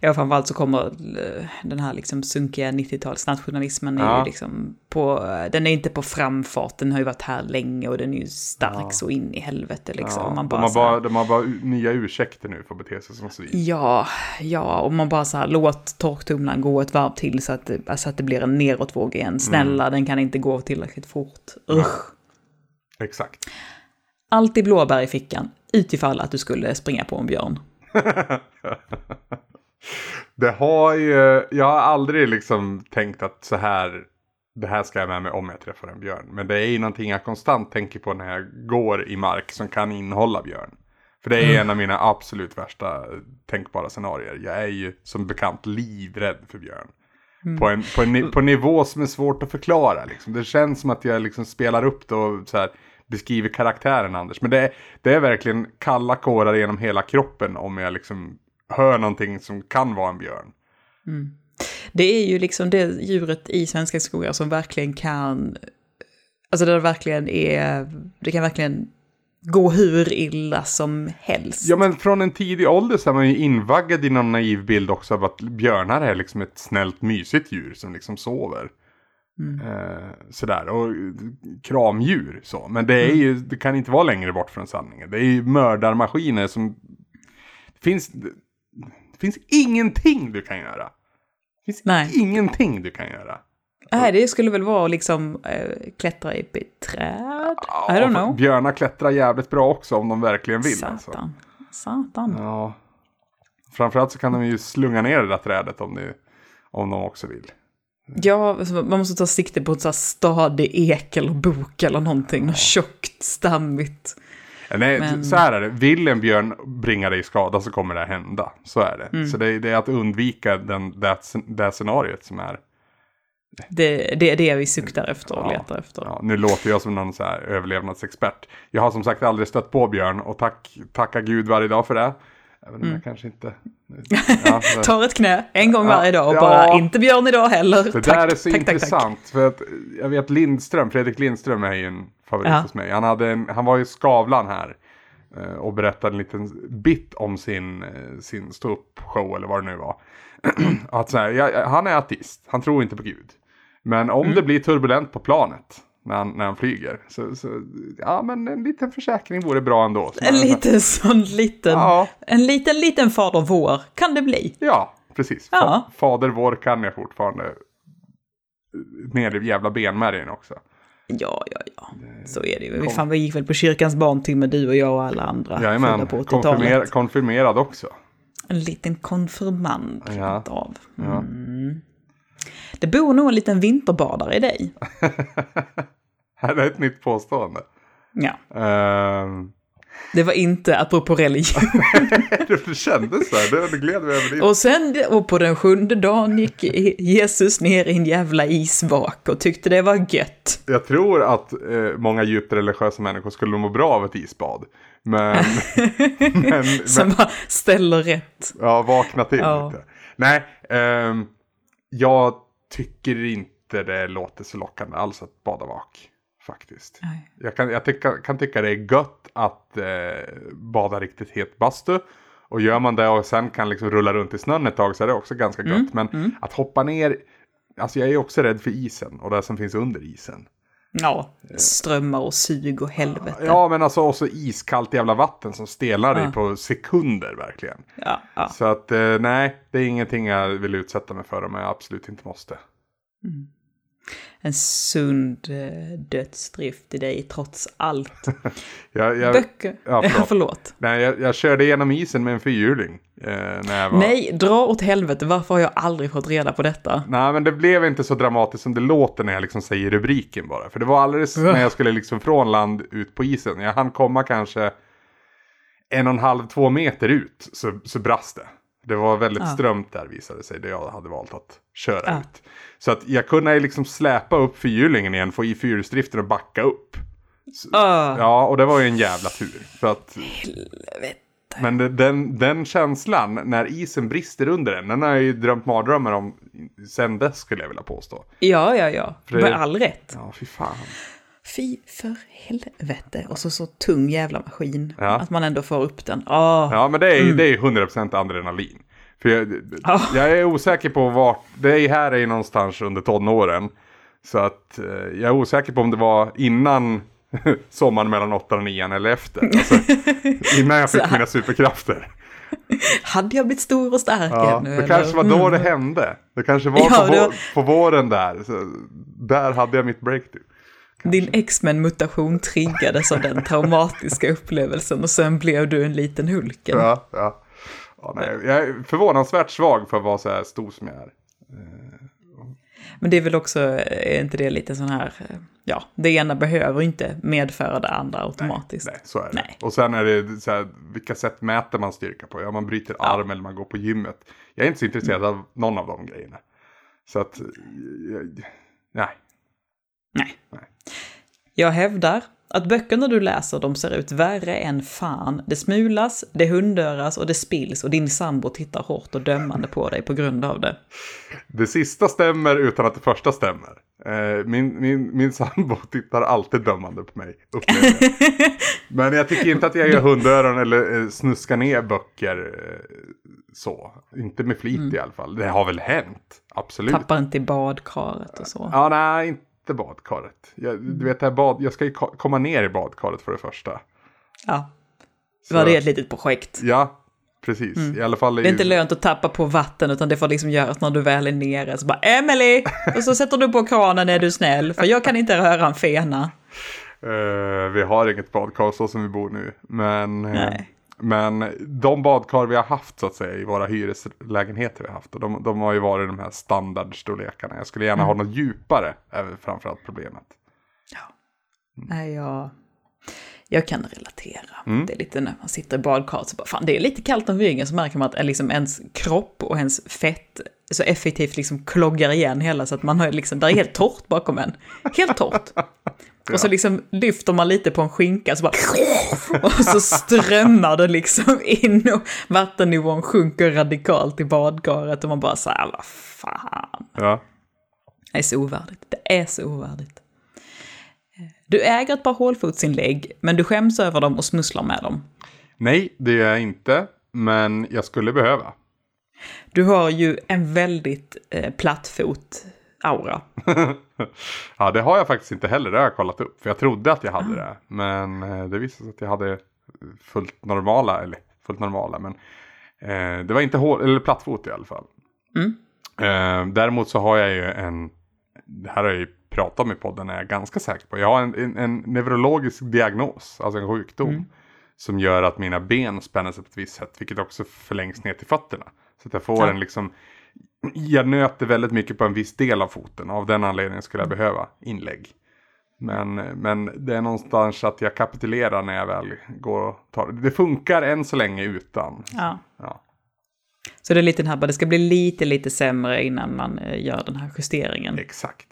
Ja, framförallt så kommer eh, den här liksom sunkiga 90-talsnationalismen, är Ja. ju liksom på, den är inte på framfart, den har ju varit här länge och den är ju stark så in i helvete liksom. Ja, man de, bara har så här- bara, de har bara nya ursäkter nu för att bete sig som svin. Ja, ja, och man bara så här, låt torktumlaren gå ett varv till så att, alltså att det blir en nedåtvåg igen. Snälla, den kan inte gå tillräckligt fort. Usch. Exakt. Alltid blåbär i fickan, utifall att du skulle springa på en björn. Det har ju, jag har aldrig liksom tänkt att så här, det här ska jag med mig om jag träffar en björn. Men det är ju någonting jag konstant tänker på när jag går i mark som kan innehålla björn. För det är en av mina absolut värsta tänkbara scenarier. Jag är ju som bekant livrädd för björn. På, en, på, en, på en nivå som är svårt att förklara. Liksom. Det känns som att jag liksom spelar upp det och så här, beskriver karaktären Anders. Men det är, det är verkligen kalla kårar genom hela kroppen om jag liksom hör någonting som kan vara en björn. Det är ju liksom det djuret i svenska skogar som verkligen kan, alltså det verkligen är, det kan verkligen gå hur illa som helst. Ja men från en tidig ålder så är man ju invaggad i någon naiv bild också av att björnar är liksom ett snällt mysigt djur som liksom sover. Eh, sådär, och kramdjur så. Men det, är ju, det kan inte vara längre bort från sanningen. Det är ju mördarmaskiner som... Det finns, det finns ingenting du kan göra. Det finns Nej. ingenting du kan göra. Nej, det skulle väl vara liksom äh, klättra i ett träd? I don't know. Björnar klättrar jävligt bra också om de verkligen vill. Alltså. Satan. Satan. Ja. Framförallt så kan de ju slunga ner det där trädet om, det, om de också vill. Ja, så man måste ta sikte på här stadig ek eller bok eller någonting. Något tjockt, stammigt. Nej, Men- så här är det. Vill en björn bringa dig skada så kommer det hända. Så är det. Mm. Så det, är- det är att undvika den, det, det scenariot som är. Det, det är det vi suktar efter och Ja. letar efter. Ja, nu låter jag som någon så här överlevnadsexpert. Jag har som sagt aldrig stött på björn och tack, tacka gud varje dag för det. Även Mm. om jag kanske inte... Ja, Tar ett knä en gång Ja, varje dag och ja. bara inte björn idag heller. Det tack, där är så tack, tack, intressant. För att jag vet Lindström, Fredrik Lindström är ju en favorit Ja. hos mig. Han, hade en, han var ju Skavlan här. eh, Och berättade en liten bit om sin, eh, sin ståuppshow eller vad det nu var. att så här, ja, han är artist, han tror inte på Gud. Men om Mm. det blir turbulent på planet när han, när han flyger. Så, så ja men en liten försäkring vore bra ändå. En liten sån liten, Ja. en liten, liten fader vår kan det bli. Ja, precis. Ja. Fa- Fader vår kan jag fortfarande. Ner i jävla benmärgen också. Ja, ja, ja. Så är det ju. Vi, fan, vi gick väl på kyrkans barntimme, du och jag och alla andra. Jajamän, på konfirmer, 80-talet. konfirmerad också. En liten konfirmand Ja. av. Ja. Det bor nog en liten vinterbadare i dig. Här är ett nytt påstående. Ja. Ehm, Det var inte apropå religion. det kändes så här, det, gled vi över dit. Och sen, och på den sjunde dagen gick Jesus ner i en jävla isvak och tyckte det var gött. Jag tror att eh, många djupt religiösa människor skulle må bra av ett isbad. Men, men, Som men bara ställer rätt. ja, vakna till Ja. lite. Nej, ehm, jag tycker inte det låter så lockande alls att bada vak. Faktiskt. Nej. Jag kan, jag tycka, kan tycka det är gött att eh, bada riktigt het bastu. Och gör man det och sen kan liksom rulla runt i snön ett tag så är det också ganska gött. Men att hoppa ner, alltså jag är också rädd för isen och det som finns under isen. Ja, strömmar och sug och helvete. Ja men alltså också iskallt jävla vatten som stelnar dig Ja. på sekunder verkligen. Ja, ja. Så att eh, nej, det är ingenting jag vill utsätta mig för om jag absolut inte måste. En sund eh, dödsdrift i dig trots allt. Jag, jag, Böcker. Ja, förlåt. förlåt. nej, jag, jag körde igenom isen med en fyrhjuling. Eh, när jag var... Nej, dra åt helvete. Varför har jag aldrig fått reda på detta? Nej, men det blev inte så dramatiskt som det låter när jag liksom säger rubriken bara. För det var alldeles när jag skulle liksom från land ut på isen. Jag hann komma kanske en och en halv, två meter ut så, så brast det. Det var väldigt Ja. strömt där visade sig, det jag hade valt att köra Ja. ut. Så att jag kunde liksom släpa upp fyrhjulingen igen, få i fyrhjulsdriften och backa upp. Ah, Ja, och det var ju en jävla tur. För att, helvete. men det- den, den känslan när isen brister under den, den har jag ju drömt mardrömmar om sen dess skulle jag vilja påstå. Ja, ja, ja. För det- Med all rätt. Ja, fy fan. Fy för helvete. Och så så tung jävla maskin. Ja. Att man ändå får upp den. Ah. Ja, men det är, det är 100% adrenalin. För jag, Ja. jag är osäker på vart, det är här är ju någonstans under tonåren. Så att eh, jag är osäker på om det var innan sommaren mellan 8 och 9 eller efter. Alltså, innan jag fick mina superkrafter. Hade jag blivit stor och stark Ja, ännu? det eller? kanske var då Mm. det hände. Det kanske var, Ja, på, var- på våren där. Så där hade jag mitt breakthrough. Din X-Men-mutation triggades av den traumatiska upplevelsen och sen blev du en liten Hulken. Ja, ja. Ja, nej, jag är förvånansvärt svag för att vara så här stor som jag är. Men det är väl också, är inte det lite sån här, eh, ja, det ena behöver inte medföra det andra automatiskt. Nej, så är det. Nej. Och sen är det så här, vilka sätt mäter man styrka på? Ja, man bryter arm eller man går på gymmet. Jag är inte så intresserad av någon av de grejerna. Så att, eh, nej. Nej. Nej. Jag hävdar att böckerna du läser de ser ut värre än fan. Det smulas, det hundöras och det spills och din sambo tittar hårt och dömande på dig på grund av det. Det sista stämmer utan att det första stämmer. Eh, min, min, min sambo tittar alltid dömande på mig. jag. Men jag tycker inte att jag gör hundöron eller eh, snuskar ner böcker eh, så. Inte med flit i alla fall. Det har väl hänt. Absolut. Tappar inte i badkaret och så. Ja, nej, inte badkaret. Jag, du vet, det här bad, jag ska ju ko- komma ner i badkaret för det första. Ja. Så- Var det ett litet projekt? Ja, precis. I alla fall Det är inte lönt att tappa på vatten utan det får liksom göras när du väl är nere. Så bara Emily! Och så sätter du på kranen är du snäll. För jag kan inte röra en fena. Eh, vi har inget badkar så som vi bor nu. Men, eh, Nej. Men de badkar vi har haft så att säga i våra hyreslägenheter vi har haft. Och de, de har ju varit de här standardstorlekarna. Jag skulle gärna ha något djupare. Är framförallt problemet. Nej, jag, jag kan relatera. Mm. Det är lite när man sitter i badkaret så bara, fan det är lite kallt om ryggen så märker man att liksom ens kropp och ens fett så effektivt liksom kloggar igen hela så att man har liksom, där är helt torrt bakom en. Helt torrt. Och så liksom lyfter man lite på en skinka så bara... Och så strömmar det liksom in och vattennivån sjunker radikalt i badkaret och man bara så här, vad fan. Ja. Det är så ovärdigt. Det är så ovärdigt. Du äger ett par hålfotsinlägg, men du skäms över dem och smusslar med dem. Nej, det är jag inte. Men jag skulle behöva. Du har ju en väldigt eh, plattfot-aura. ja, det har jag faktiskt inte heller. Det har jag kollat upp. För jag trodde att jag hade det. Men eh, det visade sig att jag hade fullt normala. Eller fullt normala. Men eh, det var inte hål, eller plattfot i alla fall. Eh, däremot så har jag ju en. Det här har jag ju pratat om i podden. Är jag ganska säker på. Jag har en, en, en neurologisk diagnos. Alltså en sjukdom. Som gör att mina ben spänner sig på ett visst sätt. Vilket också förlängs ner till fötterna. Så att jag får Ja. en liksom jag nöter väldigt mycket på en viss del av foten. Av den anledningen skulle jag behöva inlägg. Men, men det är någonstans att jag kapitulerar när jag väl går och tar det. Det funkar än så länge utan. Ja. Ja, Så det är lite den här, det ska bli lite, lite sämre innan man eh, gör den här justeringen. exakt.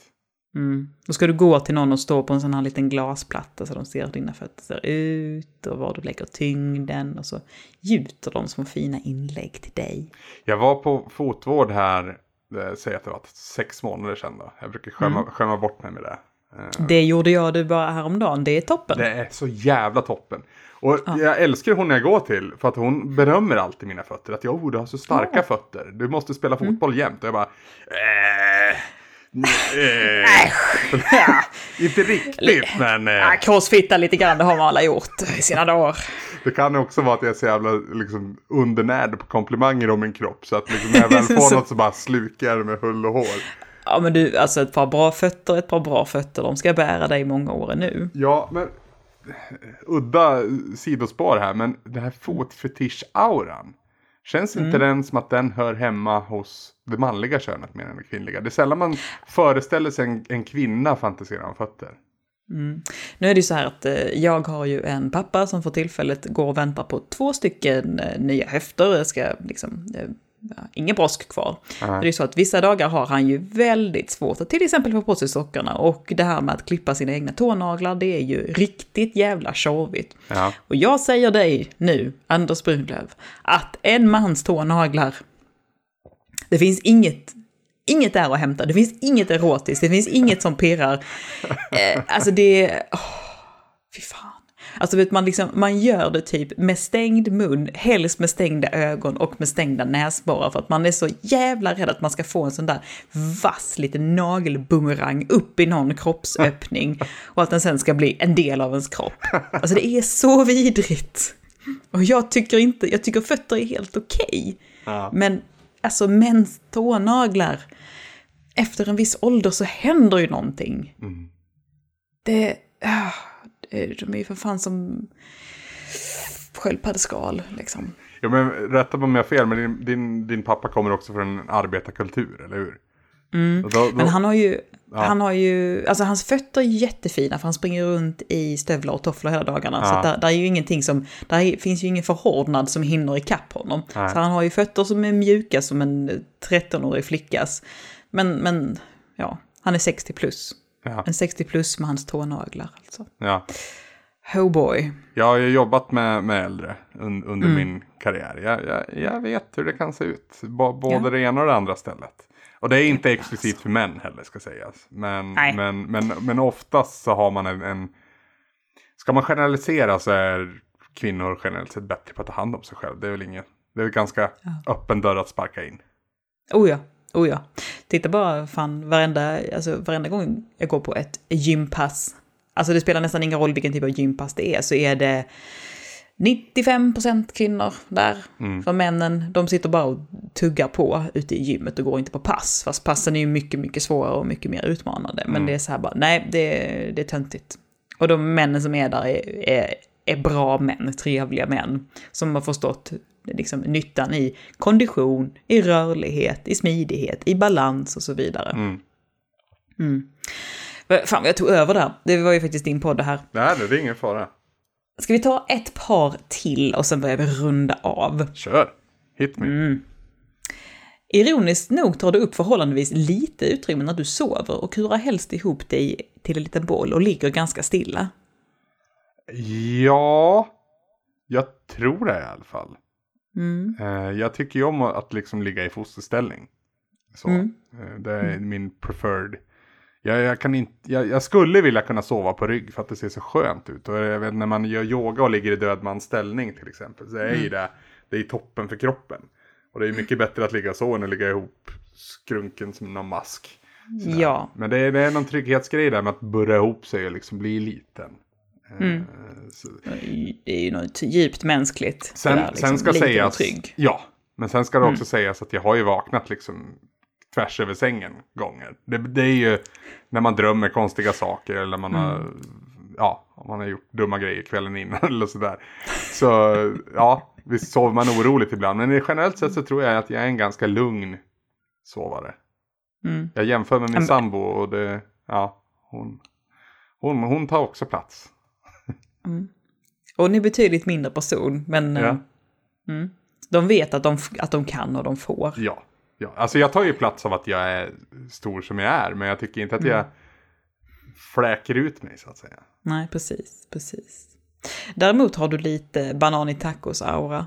Mm. Då ska du gå till någon och stå på en sån här liten glasplatta så de ser hur dina fötter ser ut och var du lägger tyngden och så gjuter de små fina inlägg till dig. Jag var på fotvård här, eh, säg att det var sex månader sedan då. Jag brukar skämma, skämma bort mig med det. Eh, Det gjorde jag du bara häromdagen, det är toppen. Det är så jävla toppen. Och jag älskar hon jag går till för att hon berömmer alltid mina fötter. Att jag, oh, du har så starka fötter. Du måste spela fotboll jämt. Och jag bara, eh, eh, inte riktigt men eh, lite grann, det har man alla gjort i sina dagar. det kan också vara att jag är så jävla liksom, undernärd på komplimanger om min kropp. Så att liksom, när jag väl får Så- något så bara slukar jag det med hull och hår. Ja men du, alltså ett par bra fötter, ett par bra fötter, de ska bära dig många år nu. Ja, men udda sidospår här, men den här fotfetisch-auran. Känns inte den som att den hör hemma hos det manliga könet mer än det kvinnliga? Det är sällan man föreställer sig en, en kvinna fantisera om fötter. Nu är det ju så här att eh, jag har ju en pappa som för tillfället går och väntar på två stycken eh, nya höfter. Jag ska liksom, eh, ingen brosk kvar. Det är så att vissa dagar har han ju väldigt svårt att till exempel få på sig sockorna. Och det här med att klippa sina egna tånaglar, det är ju riktigt jävla tjorvigt. Ja. Och jag säger dig nu, Anders Brunlöv, att en mans tånaglar, det finns inget, inget där att hämta. Det finns inget erotiskt, det finns inget som pirrar. Eh, alltså det, åh, fy fan. Alltså vet man, liksom, man gör det typ med stängd mun, helst med stängda ögon och med stängda näsborrar för att man är så jävla rädd att man ska få en sån där vass liten nagelbumerang upp i någon kroppsöppning och att den sen ska bli en del av ens kropp. Alltså det är så vidrigt. Och jag tycker inte, jag tycker fötter är helt okej. Ja. Men alltså mäns tånaglar, efter en viss ålder så händer ju någonting. Det, ah, det, de är ju för fan som sköldpaddeskal liksom. Ja, men rätta mig om jag har fel, men din, din, din pappa kommer också från en arbetarkultur, eller hur? Och Då, då, Men han har ju, han har ju, alltså hans fötter är jättefina för han springer runt i stövlar och tofflor hela dagarna. Så Ja. att där, där är ju ingenting som, där är, finns ju ingen förhårdnad som hinner ikapp honom. Nej. Så han har ju fötter som är mjuka som en 13-årig flickas. Men, men, ja, han är 60 plus. Ja, En 60 plus med hans tånaglar alltså. ja. Oh boy. Jag har ju jobbat med, med äldre un, under Mm. min karriär. Jag, jag, jag vet hur det kan se ut. B- både Ja. det ena och det andra stället. Och det är inte exklusivt för män heller ska sägas. Men, Nej. men, men, men oftast så har man en, en... Ska man generalisera så är kvinnor generellt sett bättre på att ta hand om sig själv. Det är väl inget... Det är ganska öppen dörr att sparka in. Oh ja, oh ja. Titta bara fan varenda, alltså, varenda gång jag går på ett gympass. Alltså det spelar nästan ingen roll vilken typ av gympass det är, så är det 95% kvinnor där. För männen, de sitter bara och tuggar på ute i gymmet och går inte på pass. Fast passen är ju mycket, mycket svårare och mycket mer utmanande. Men det är så här bara, nej, det, det är töntigt. Och de männen som är där är, är, är bra män, trevliga män. Som har förstått liksom, nyttan i kondition, i rörlighet, i smidighet, i balans och så vidare. Mm. Mm. Fan jag tog över där. Det var ju faktiskt din podd det här. Nej, det är ingen fara. Ska vi ta ett par till och sen börjar vi runda av? Kör! Hit me. Mm. Ironiskt nog tar du upp förhållandevis lite utrymme när du sover och kurar helst ihop dig till en liten boll och ligger ganska stilla. Ja, jag tror det i alla fall. Mm. Eh, jag tycker ju om att liksom ligga i fosterställning. Så, Mm. eh, det är min preferred. Jag, jag, kan inte, jag, jag skulle vilja kunna sova på rygg för att det ser så skönt ut. Och jag vet, när man gör yoga och ligger i dödmans ställning till exempel. Så är Mm. ju det, det är toppen för kroppen. Och det är mycket bättre att ligga så än att ligga ihop skrunken som någon mask. Sådär. Ja, Men det är, det är någon trygghetsgrej där med att burra ihop sig och liksom bli liten. Eh, Mm. så- det är ju något djupt mänskligt. Sen, där, liksom, sen ska sägas, ja, men sen ska det också Mm. sägas att jag har ju vaknat liksom tvärs över sängen gånger. Det, det är ju när man drömmer konstiga saker eller man har, Mm. ja, om man har gjort dumma grejer kvällen innan eller sådär. Så ja, visst sover man oroligt ibland. Men generellt sett så tror jag att jag är en ganska lugn sovare. Mm. Jag jämför med min sambo och det, ja, hon, hon, hon tar också plats. Och ni är betydligt mindre person, men Ja. eh, mm. de vet att de, att de kan och de får. Ja, ja. Alltså jag tar ju plats av att jag är stor som jag är. Men jag tycker inte att jag fläker ut mig så att säga. Nej, precis, precis. Däremot har du lite banan i tacos-aura.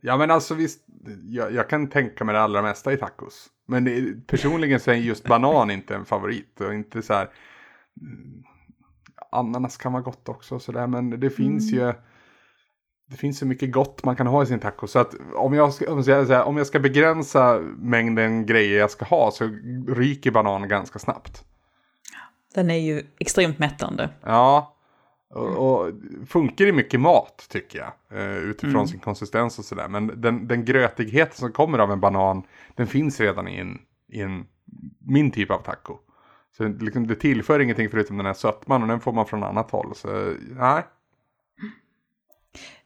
Ja men alltså visst, jag, jag kan tänka mig det allra mesta i tacos. Men det, personligen så är just banan inte en favorit. Och inte så här... mm, Ananas kan vara gott också och sådär. Men det finns ju... Det finns så mycket gott man kan ha i sin taco. Så att om jag ska, om jag, säga, om jag ska begränsa mängden grejer jag ska ha så ryker banan ganska snabbt. Den är ju extremt mättande. Ja, och, och funkar i mycket mat tycker jag. Eh, utifrån sin konsistens och sådär. Men den, den grötighet som kommer av en banan, den finns redan i en, i en min typ av taco. Så det, liksom, det tillför ingenting förutom den här sötman och den får man från annat håll. Så nej.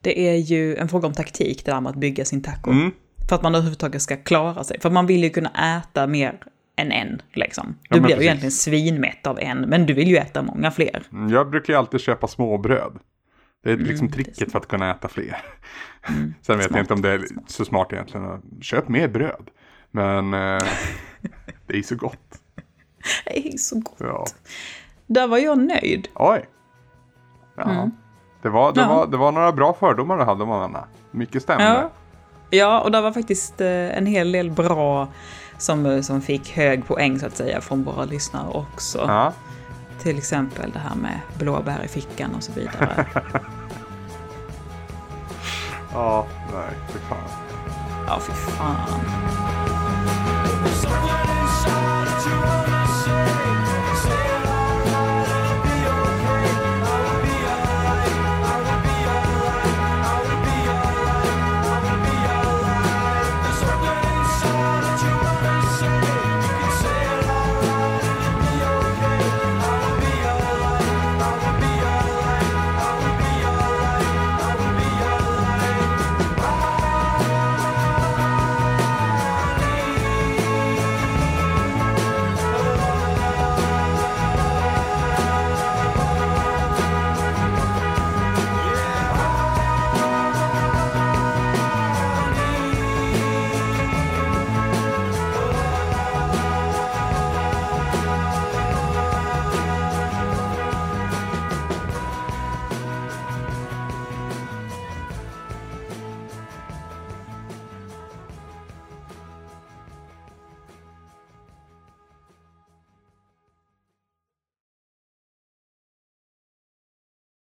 Det är ju en fråga om taktik det där med att bygga sin taco. Mm. För att man överhuvudtaget ska klara sig. För man vill ju kunna äta mer än en, liksom. Ja, Du men blir ju precis. egentligen svinmätt av en, men du vill ju äta många fler. Mm, Jag brukar ju alltid köpa småbröd. Det är liksom Mm, det är tricket för att kunna äta fler. Mm, Sen vet smart. jag inte om det är så smart egentligen. Köp mer bröd. Men eh, det är så gott. Det är så gott. Ja. Där var jag nöjd. Oj. Ja. Det, var, det, Ja. var, det var några bra fördomar du hade om Anna. Mycket stämde. Ja. ja, och det var faktiskt eh, en hel del bra som, eh, som fick hög poäng så att säga från våra lyssnare också. Ja. Till exempel det här med blåbär i fickan och så vidare. Ja, nej, fy fan. ja, fy fan.